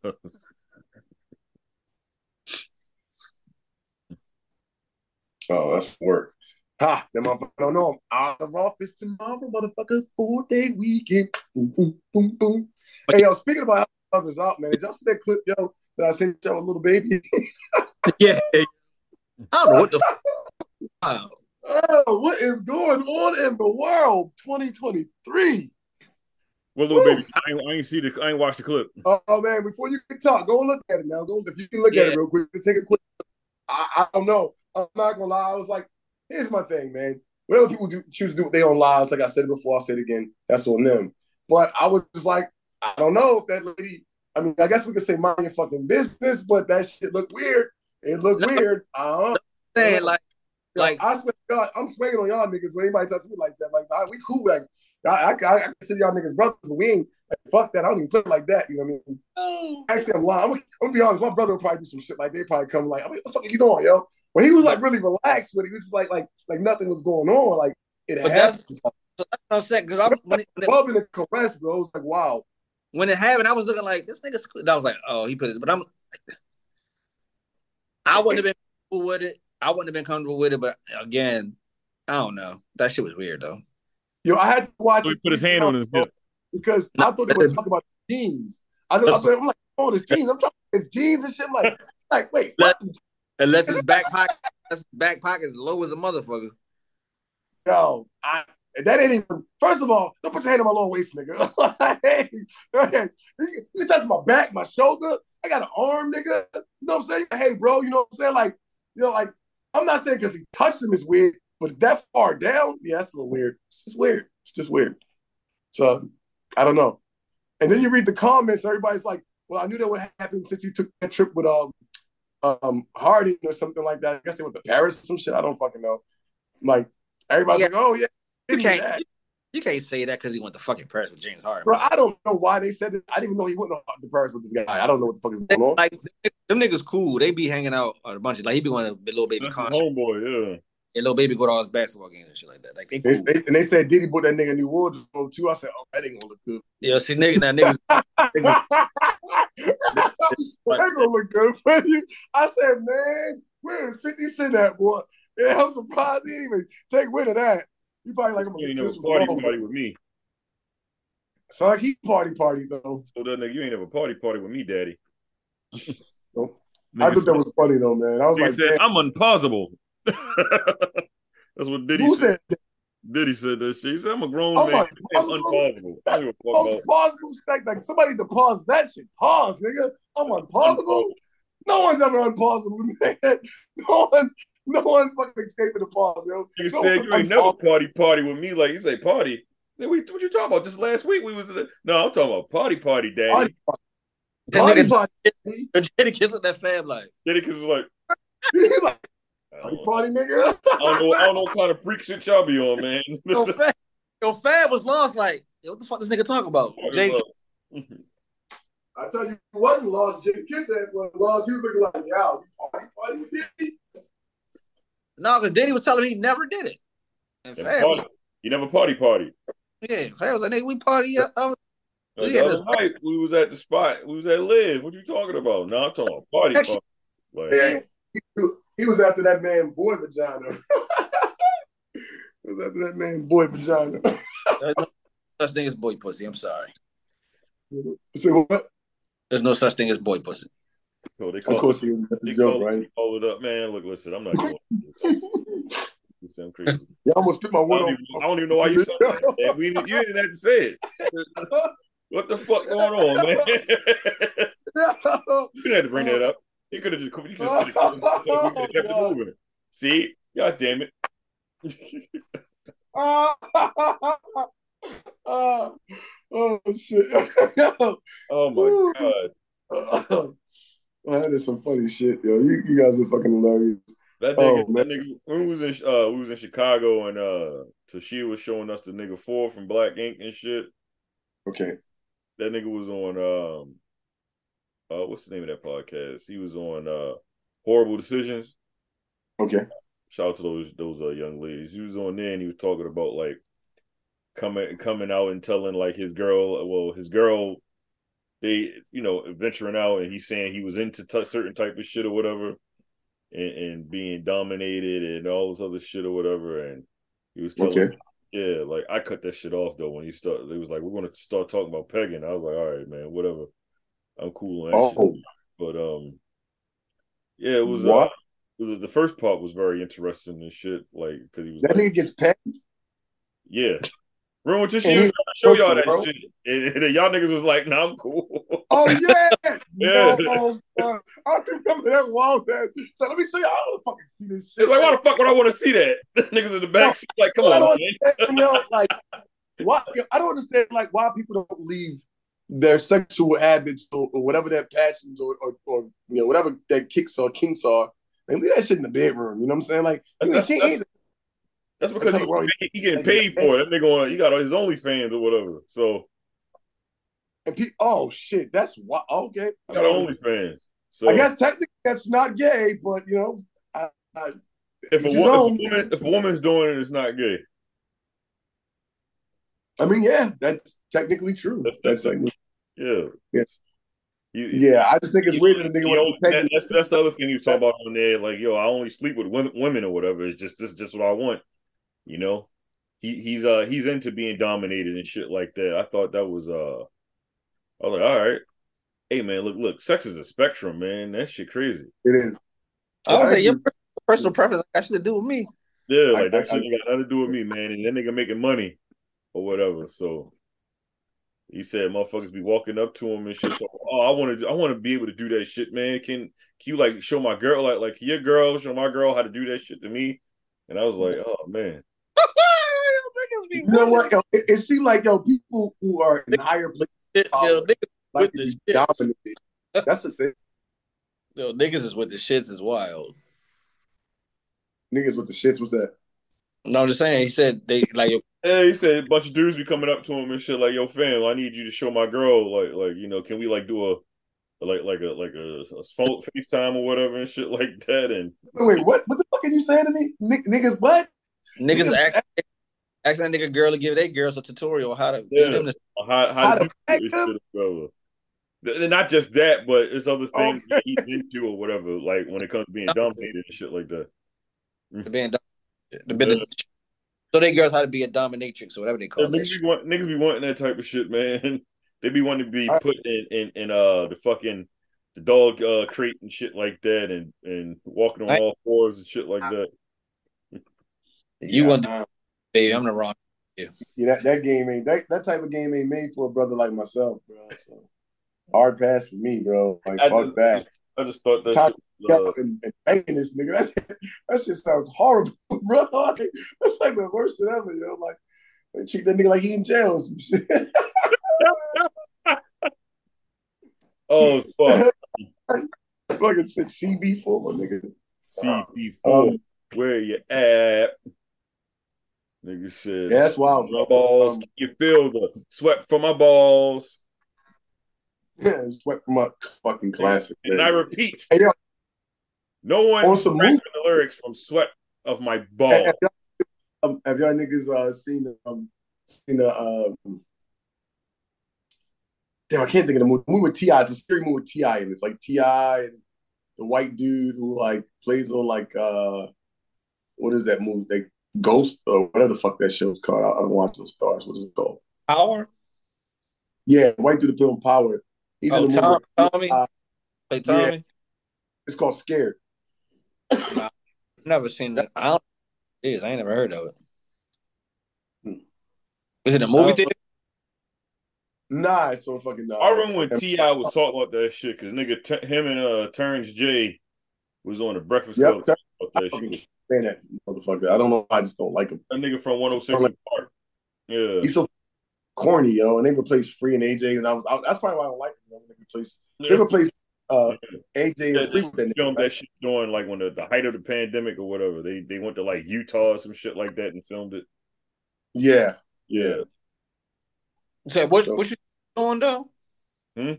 Oh, that's work. Ha! That motherfucker don't know I'm out of office tomorrow, motherfucker. Four day weekend. Boom, boom, boom, boom. Hey, yo, speaking about how others out, man, did y'all see that clip, yo, that I sent y'all a Lil Baby? yeah. I don't know what the f- oh, what is going on in the world? 2023. What little Woo. baby? I ain't, I ain't see the. I ain't watched the clip. Oh, man, before you can talk, go look at it now. Go if you can look at it real quick. Take a quick. I, I don't know. I'm not gonna lie. I was like, here's my thing, man. Whatever people do choose to do with their own lives, like I said before, I'll say it again. That's on them. But I was just like, I don't know if that lady. I mean, I guess we could say mind your fucking business, but that shit looked weird. It looked No. weird. I don't know. saying like Yo, Like- I swear to God, I'm swinging on y'all niggas when anybody touch me like that. Like, nah, we cool. Like, I, I, I consider y'all niggas brothers, but we ain't like, fuck that. I don't even play like that. You know what I mean? oh, Actually, I'm lying. I'm, I'm gonna be honest. My brother would probably do some shit like they probably come like, I mean, what the fuck are you doing, yo? But he was like really relaxed with it. He was just like, like, like nothing was going on. Like it But happened. so that's what I'm saying because I'm when it, Bumping and caress, bro. It was like, wow. when it happened, I was looking like this nigga's. I was like, oh, he put his. But I'm. I wouldn't have been cool with it. I wouldn't have been comfortable with it. But again, I don't know. That shit was weird though. Yo, I had to watch So he put his hand on times, his hip. because I thought they were talking about jeans. I know, I'm like, oh, it's jeans. I'm talking it's jeans and shit. I'm like, like, wait, Let- Unless his back pocket, his back pocket is low as a motherfucker. Yo, I, that ain't even. First of all, don't put your hand on my lower waist, nigga. hey, hey, you, you touch my back, my shoulder. I got an arm, nigga. You know what I'm saying? Hey, bro, you know what I'm saying? Like, you know, like I'm not saying because he touched him is weird, but that far down, yeah, that's a little weird. It's just weird. It's just weird. So I don't know. And then you read the comments. Everybody's like, "Well, I knew that would happen since you took that trip with um um Harding or something like that. I guess they went to Paris or some shit. I don't fucking know. Like everybody's Yeah. like, "Oh yeah." You he did can't. that. You, you can't say that because he went to fucking Paris with James Harden. Bro, I don't know why they said it. I didn't even know he went to Paris with this guy. I don't know what the fuck is going on. Like them niggas cool. They be hanging out a bunch of like he be going to Lil Baby That's his concert. homeboy. Yeah. And Lil Baby go to all his basketball games and shit like that. Like they They, cool. they- and they said Diddy bought that nigga new wardrobe too. I said, oh, that ain't gonna look good. Yeah, see nigga, that niggas. niggas that gonna look good for you. I said, man, where is 50 Cent at, boy? Yeah, I'm surprised he didn't even take wind of that. He probably like, I'm You ain't gonna never this party party with me. So like he party party though. So that nigga, you ain't never party party with me, daddy. Nope. I thought said- that was funny though, man. I was like, said, I'm unpausable. That's what Diddy who said. said? Diddy said that shit. He said, I'm a grown oh, I'm man. I'm unpausable? unpausable. I don't give a fuck Most like, like somebody to pause that shit. Pause, nigga. I'm unpausable. No one's ever unpausable, man. No one's no one's fucking escaping the pause, yo. Nigga No said you ain't never unpausable. party party with me. Like you say party. Then we what you talking about? Just last week we was in the, no. I'm talking about party party, daddy. Party, That party, nigga party. Jadakiss with that fam like. Daddy, cause it's like He's like, party, party, nigga. I don't know. I don't know what kind of freak shit y'all be on, man. Yo, fam, yo, fam was lost like. Yo, what the fuck this nigga talking about? Jay, I tell you, it wasn't lost. Jimmy Kiss ass was lost. He was looking like, yeah, party, party, with Diddy. No, because Diddy was telling me he never did it. And Never fam, was, party. You never party party. yeah, fam was like, nigga, we party. Uh, uh, Uh, Yeah, the this- other night we was at the spot. We was at Live. What you talking about? No, I'm talking about party party. Like, Yeah, he, he was after that man boy vagina. he was after that man boy vagina. there's no such thing as boy pussy. I'm sorry. so what? There's no such thing as boy pussy. So they Of course he is. That's a joke, call, right? call it up, man. Look, listen, I'm not going. You sound crazy. Yeah, I almost spit my I wood don't, on. even, I don't even know why you said that. We, you didn't have to say it. What the fuck going on, man? you didn't have to bring that up. You could have just, you just said it. So we kept it moving. See, god damn it. oh, oh shit! Oh my god. That is some funny shit, yo. You, you guys are fucking hilarious. That Oh, nigga, that nigga, we was in uh, we was in Chicago and uh, Tashia was showing us the nigga four from Black Ink and shit. Okay, That nigga was on um, uh, what's the name of that podcast? He was on uh, Horrible Decisions. okay. Shout out to those those uh, young ladies. He was on there and he was talking about like coming coming out and telling like his girl, well, his girl, they you know venturing out and he's saying he was into t- certain type of shit or whatever, and, and being dominated and all this other shit or whatever, and he was telling. Okay. Yeah, like I cut that shit off though when he started. It was like we're gonna start talking about pegging. I was like, all right, man, whatever. I'm cool Oh, shit. But um, yeah, it was. What? Uh, it was the first part was very interesting and shit. Like because he was that like, nigga gets pegged. yeah. This And shit? he- Show y'all that bro. shit, and, and y'all niggas was like, "Nah, I'm cool." Oh yeah, Yeah. No, bro. I remember uh, that wall. Man. So let me show y'all. I don't fucking see this shit. It's like, why the fuck would I want to see that? niggas in the back seat, like, come on, man. you know, like why I don't understand like why people don't leave their sexual habits or, or whatever their passions or, or or you know whatever their kicks or kinks are. And leave that shit in the bedroom. You know what I'm saying? Like you know, she ain't That's because he, he, he getting paid for it. That nigga, on, he got his OnlyFans or whatever. So and pe- oh shit, that's what okay. he got OnlyFans. So I guess technically that's not gay, but you know, I, I, if a, each his woman, if, a woman, if a woman's doing it, it's not gay. I mean, yeah, that's technically true. That's- That's, that's- like, Yeah. Yes. You, yeah. I just think it's weird that a nigga You know, that, that's that's the other thing you talk about on there. Like, yo, I only sleep with women, women or whatever. It's just this is just what I want. You know, he he's uh he's into being dominated and shit like that. I thought that was uh, I was like, all right, hey man, look look, sex is a spectrum, man. That shit crazy. It is. I would say your personal preference has to do with me. Yeah, I- like that I- shit ain't got nothing to do with me, man. And that nigga making money or whatever. So he said motherfuckers be walking up to him and shit. So, oh, I want to I want to be able to do that shit, man. Can can you like show my girl like like your girl show my girl how to do that shit to me? And I was like, oh man. You know what? Yo, it, it seemed like yo people who are in higher places Shit, yo, niggas, like With the be shits. dominated. That's the thing. yo, niggas is with the shits is wild. Niggas with the shits. What's that? No, I'm just saying. He said they like yo, Yeah, he said a bunch of dudes be coming up to him and shit like, yo, fam, I need you to show my girl like like you know, can we like do a like like a like a, a phone FaceTime or whatever and shit like that and Wait, wait, what? What the fuck are you saying to me? Nick, niggas, what? niggas Niggas- ask, ask that nigga girl to give their girls a tutorial how to Yeah. do them. This. how how, How to to do pack them? shit. And not just that, but it's other things Okay. that he's into or whatever. Like when it comes to being dominated and shit like that. The being dom- the, the, so they girls how to be a dominatrix or whatever they call Yeah, that. niggas, be want, niggas be wanting that type of shit, man. They be wanting to be I- put in, in, in uh the fucking the dog uh crate and shit like that and and walking on I- all fours and shit like that. You Yeah, want, nah. Baby? I'm the wrong. Yeah, that, that game ain't that, that type of game ain't made for a brother like myself, bro. So hard pass for me, bro. Like I fuck just- that. I just thought that Top- uh, and, and banging this nigga. That, that shit sounds horrible, bro. Like, that's like the worst shit ever, yo. Like they treat that nigga like he in jail or some shit. oh fuck Fucking said CB4 my nigga. CB4, Um, Where you at? Nigga said that's wild, My balls, Um, you feel the sweat from my balls? Yeah, sweat from my fucking classic. And man. I repeat, Hey, yo, no one On some the lyrics from sweat of my balls. have y'all, um, have y'all niggas uh, seen um seen the um damn I can't think of the movie. The movie with Ti. It's a scary movie with T.I., and it's like T.I. and the white dude who like plays on like uh what is that movie? Like Ghost or whatever the fuck that show's called. I, I don't watch those stars. What is it called? Power. Yeah, the white dude that played on Power. He's Oh, in the Tom, movie. Tommy. Uh, Play Tommy. It's called Scared. I've Never seen that. I don't. know It is. I ain't never heard of it. Hmm. Is it a movie Uh, theater? Nah, it's so fucking. Uh, I remember when T.I. was talking about that shit because nigga, t- him and uh Terrence J was on the Breakfast Yep, Club Ter- about I that stand that motherfucker. I don't know. I just don't like him. That nigga from 106 & Park. Yeah. He's so corny, yo. And they replaced Free and AJ, and I was I, that's probably why I don't like him. Yo, when they replaced they Yeah. replaced uh, AJ Yeah, and Free. they with that nigga, filmed right? that shit during like when the, the height of the pandemic or whatever. They they went to like Utah or some shit like that and filmed it. Yeah, yeah. So what? So- What you on though? Hmm?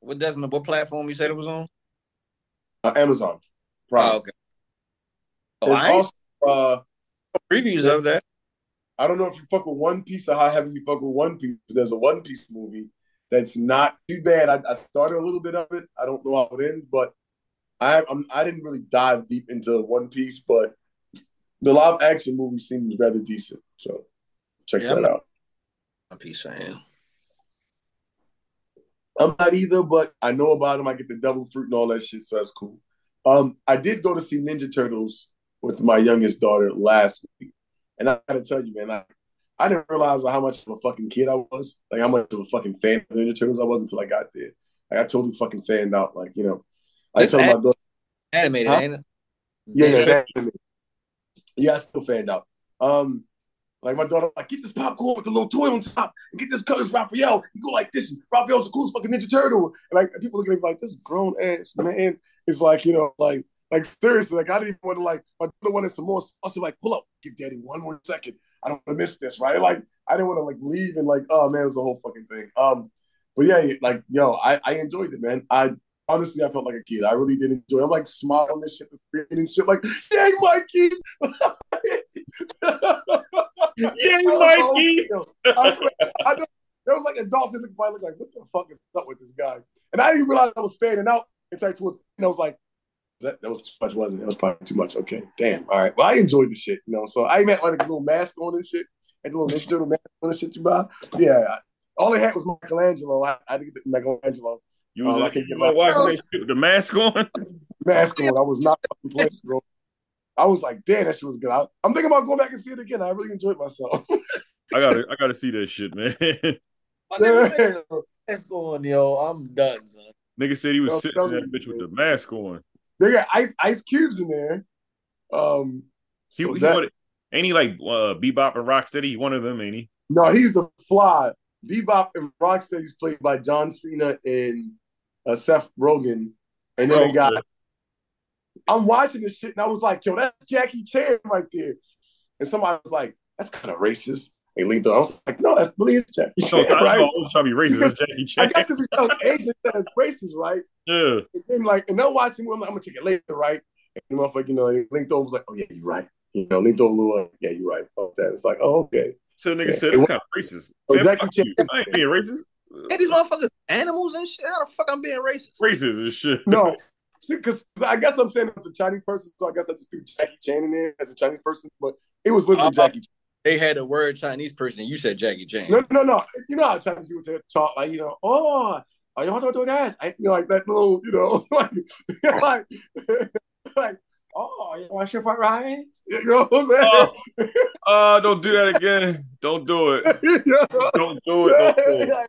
What Desmond? What platform you said it was on? Uh, Amazon. Prime. Oh, okay. There's also uh, previews of that. I don't know if you fuck with One Piece or how heavy you fuck with One Piece. But there's a One Piece movie that's not too bad. I, I started a little bit of it. I don't know how it ends, but I I'm, I didn't really dive deep into One Piece, but the live action movie seemed rather decent. So check Yeah, that I'm not- out. One Piece fan. I'm not either, but I know about them. I get the double fruit and all that shit, so that's cool. Um, I did go to see Ninja Turtles with my youngest daughter last week, and I gotta tell you, man, I, I didn't realize how much of a fucking kid I was, like how much of a fucking fan of Ninja Turtles I was until I got there. Like I totally fucking fanned out, like you know. I tell my daughter, Animated, Huh? ain't it? yeah, yeah, exactly. yeah, I still fanned out. Um, like my daughter, like get this popcorn with the little toy on top, and get this colors Raphael. You go like this. and Raphael's the coolest fucking Ninja Turtle. And like people look at me like this grown ass man is like you know like like seriously like I didn't even want to like my daughter wanted some more sauce. Like pull up, give daddy one more second. I don't want to miss this, right? Like I didn't want to like leave and like oh man, it was a whole fucking thing. Um, but yeah, like yo, I I enjoyed it, man. I honestly I felt like a kid. I really did enjoy. it. I'm like smiling and shit, and shit, like yay, Mikey. Yay, Mikey! I swear, I know, there was like adults that looked by look like, what the fuck is up with this guy? And I didn't realize I was fanning out until towards and I was like, that, that was too much, wasn't it? That was probably too much. Okay, damn. All right. Well, I enjoyed the shit, you know. So I even had like a little mask on and shit, and a little Ninja mask on and shit you buy. Yeah. All I had was Michelangelo. I, I had to get the Michelangelo You was Oh, like, can't you get know, my- watching that the mask on. mask on. I was not fucking playing, bro. I was like, damn, that shit was good. I, I'm thinking about going back and see it again. I really enjoyed myself. I gotta, I gotta see that shit, man. My nigga Let's go on, yo. I'm done, son. Nigga said he was Yo, sitting in that bitch with the mask on. They got ice ice cubes in there. Um, He, so he that- wanted, ain't he like uh, Bebop and Rocksteady? He one of them, ain't he? no, he's the fly. Bebop and Rocksteady. Rocksteady's played by John Cena and uh, Seth Rogen, and then they got. I'm watching this shit and I was like, "Yo, that's Jackie Chan right there," and somebody was like, "That's kind of racist." They leaned on. I was like, "No, that's really is Jackie No, Chan, I right?" know, I'm trying to be racist. That's Jackie I Chan. guess because he's telling Asian that it's racist, right? Yeah. And then like, and they're watching. I'm like, I'm gonna take it later, right? And the motherfucker, you know, he linked over was like, "Oh yeah, you're right." You know, linked over like, little. Yeah, you're right. Oh, that. It's like, oh okay. So the nigga Yeah. said It it's wa- kind of racist. Oh, Man, Jackie Chan- I ain't being racist. Hey, these motherfuckers animals and shit. How the fuck I'm being racist? Racist and shit. No, because I guess I'm saying as a Chinese person, so I guess I just threw Jackie Chan in there as a Chinese person, but it was literally Uh, Jackie. Chan. They had a word Chinese person and you said Jackie Chan. No, no, no. You know how Chinese people talk like you know, oh, oh, you want to do that? I, you know, like that little, you know, like, like, like, oh, you want to fried rice? You know what I'm saying? Uh, don't do that again. Don't do it. you know? Don't do it. Don't do it. you know,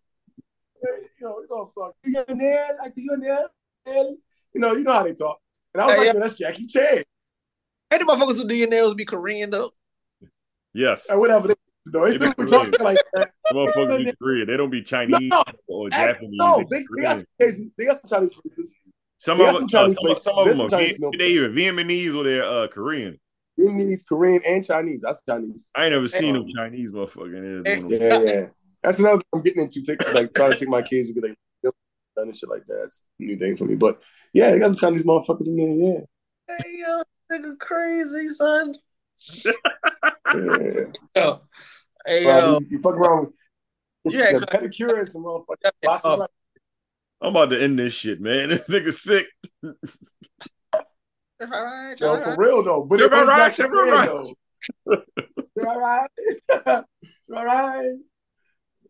you know what I'm talking. You in? Like you in there? You know, you know how they talk. And I was Hey, like, yeah. That's Jackie Chan. Hey, the motherfuckers who do your nails be Korean though. Yes. And whatever they do, they They still be be talking like that. Motherfuckers be Korean. They don't be Chinese No, or Japanese. No, They they, got some crazy. They got some Chinese places. Some they of them, some uh, some, of- some of them some are Chinese Viet- they either Vietnamese or they're uh, Korean. Vietnamese, Korean, and Chinese. That's Chinese. I ain't never seen Hey. them Chinese motherfucker in Hey. there doing them. Yeah, yeah. That's another thing I'm getting into. Take, like trying to take my kids to get like done and shit like that. It's a new thing for me. But yeah, they got some Chinese motherfuckers in there. Yeah. Hey, yo, nigga crazy, son. yeah. Yo. Hey, Well, yo. you, you fuck around with Yeah, the pedicure and some motherfuckers. Boxing uh. I'm about to end this shit, man. This nigga sick. All right, Yo, all for real though. But You're it goes right, back to right. though. You're all right. You're all right.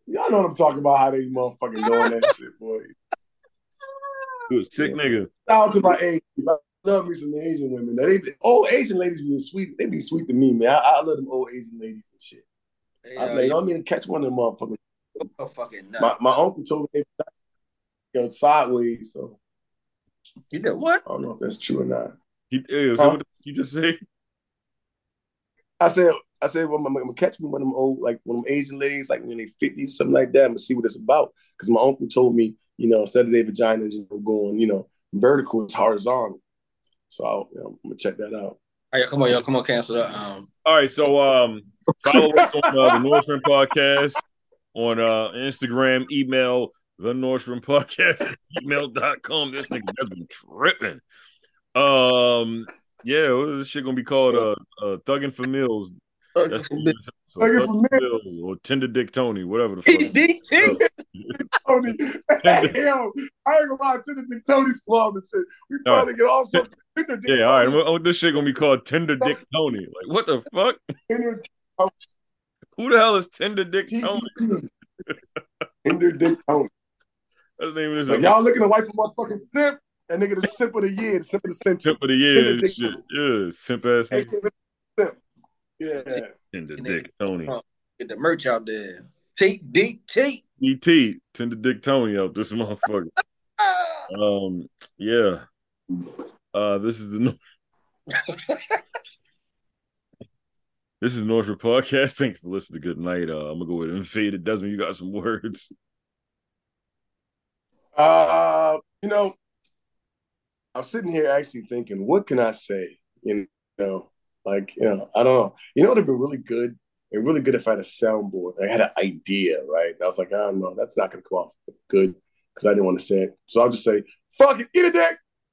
Y'all know what I'm talking about, how they motherfucking doing that shit, boy. You a sick nigga. Shout out to my Asian. I love me some Asian women. Now, They, old Asian ladies be sweet. They be sweet to me, man. I, I love them old Asian ladies and shit. Hey, I, yo, like, you I mean, catch one of them motherfuckers. a fucking nut. My, my uncle told me they go sideways, so you did what? I don't know if that's true or not. He, hey, Huh? what you just say? I said, I said, well, I'm gonna catch me one of them old, like one of them Asian ladies, like when they 50s, something like that. I'm gonna see what it's about. Because my uncle told me, you know, instead of their vaginas you know, going, you know, vertical, it's horizontal. So I'll, you know, I'm gonna check that out. All right, come on, yo, come on, cancel that. Um, All right, so um, follow us on uh, the Nourishment Podcast on uh, Instagram, email the Nourishment Podcast at gmail.com. This nigga has been tripping. Um, Yeah, what is this shit gonna be called? Uh, uh Thugging for Meals. That's Thugging so Thugging Thugging for for Meals or Tender Dick Tony, whatever the fuck. DDT. Tony. Yo, I ain't gonna lie Tender Dick Tony's club and shit. We All right. probably get all some Tinder Dick Yeah, all right. Well, this shit gonna be called Tender Dick Tony. Like, what the fuck? Tinder Who the hell is Tender Dick Tony? Tender Dick Tony. That's the name of this Like, uh, y'all looking to wife for motherfucking simp? That nigga the simp of the year, the simp of the century. Simp of the year Tender and Dick shit. Yeah, simp ass Hey, nigga. simp. Yeah. Tender Dick Tony. Oh. Get the merch out there. TDT. ET, Tender Dick Tony out this motherfucker. Um, yeah. Uh, this is the Nor- this is the Northwood podcast. Thank you for listening. Good night. Uh, I'm gonna go ahead and fade it. Desmond, you got some words. Uh, you know, I'm sitting here actually thinking, what can I say? You know, like, you know, I don't know. You know, it would have been really good and really good if I had a soundboard. I had an idea, right? And I was like, I don't know, that's not going to come off good because I didn't want to say it. So I'll just say, fuck it, eat a dick.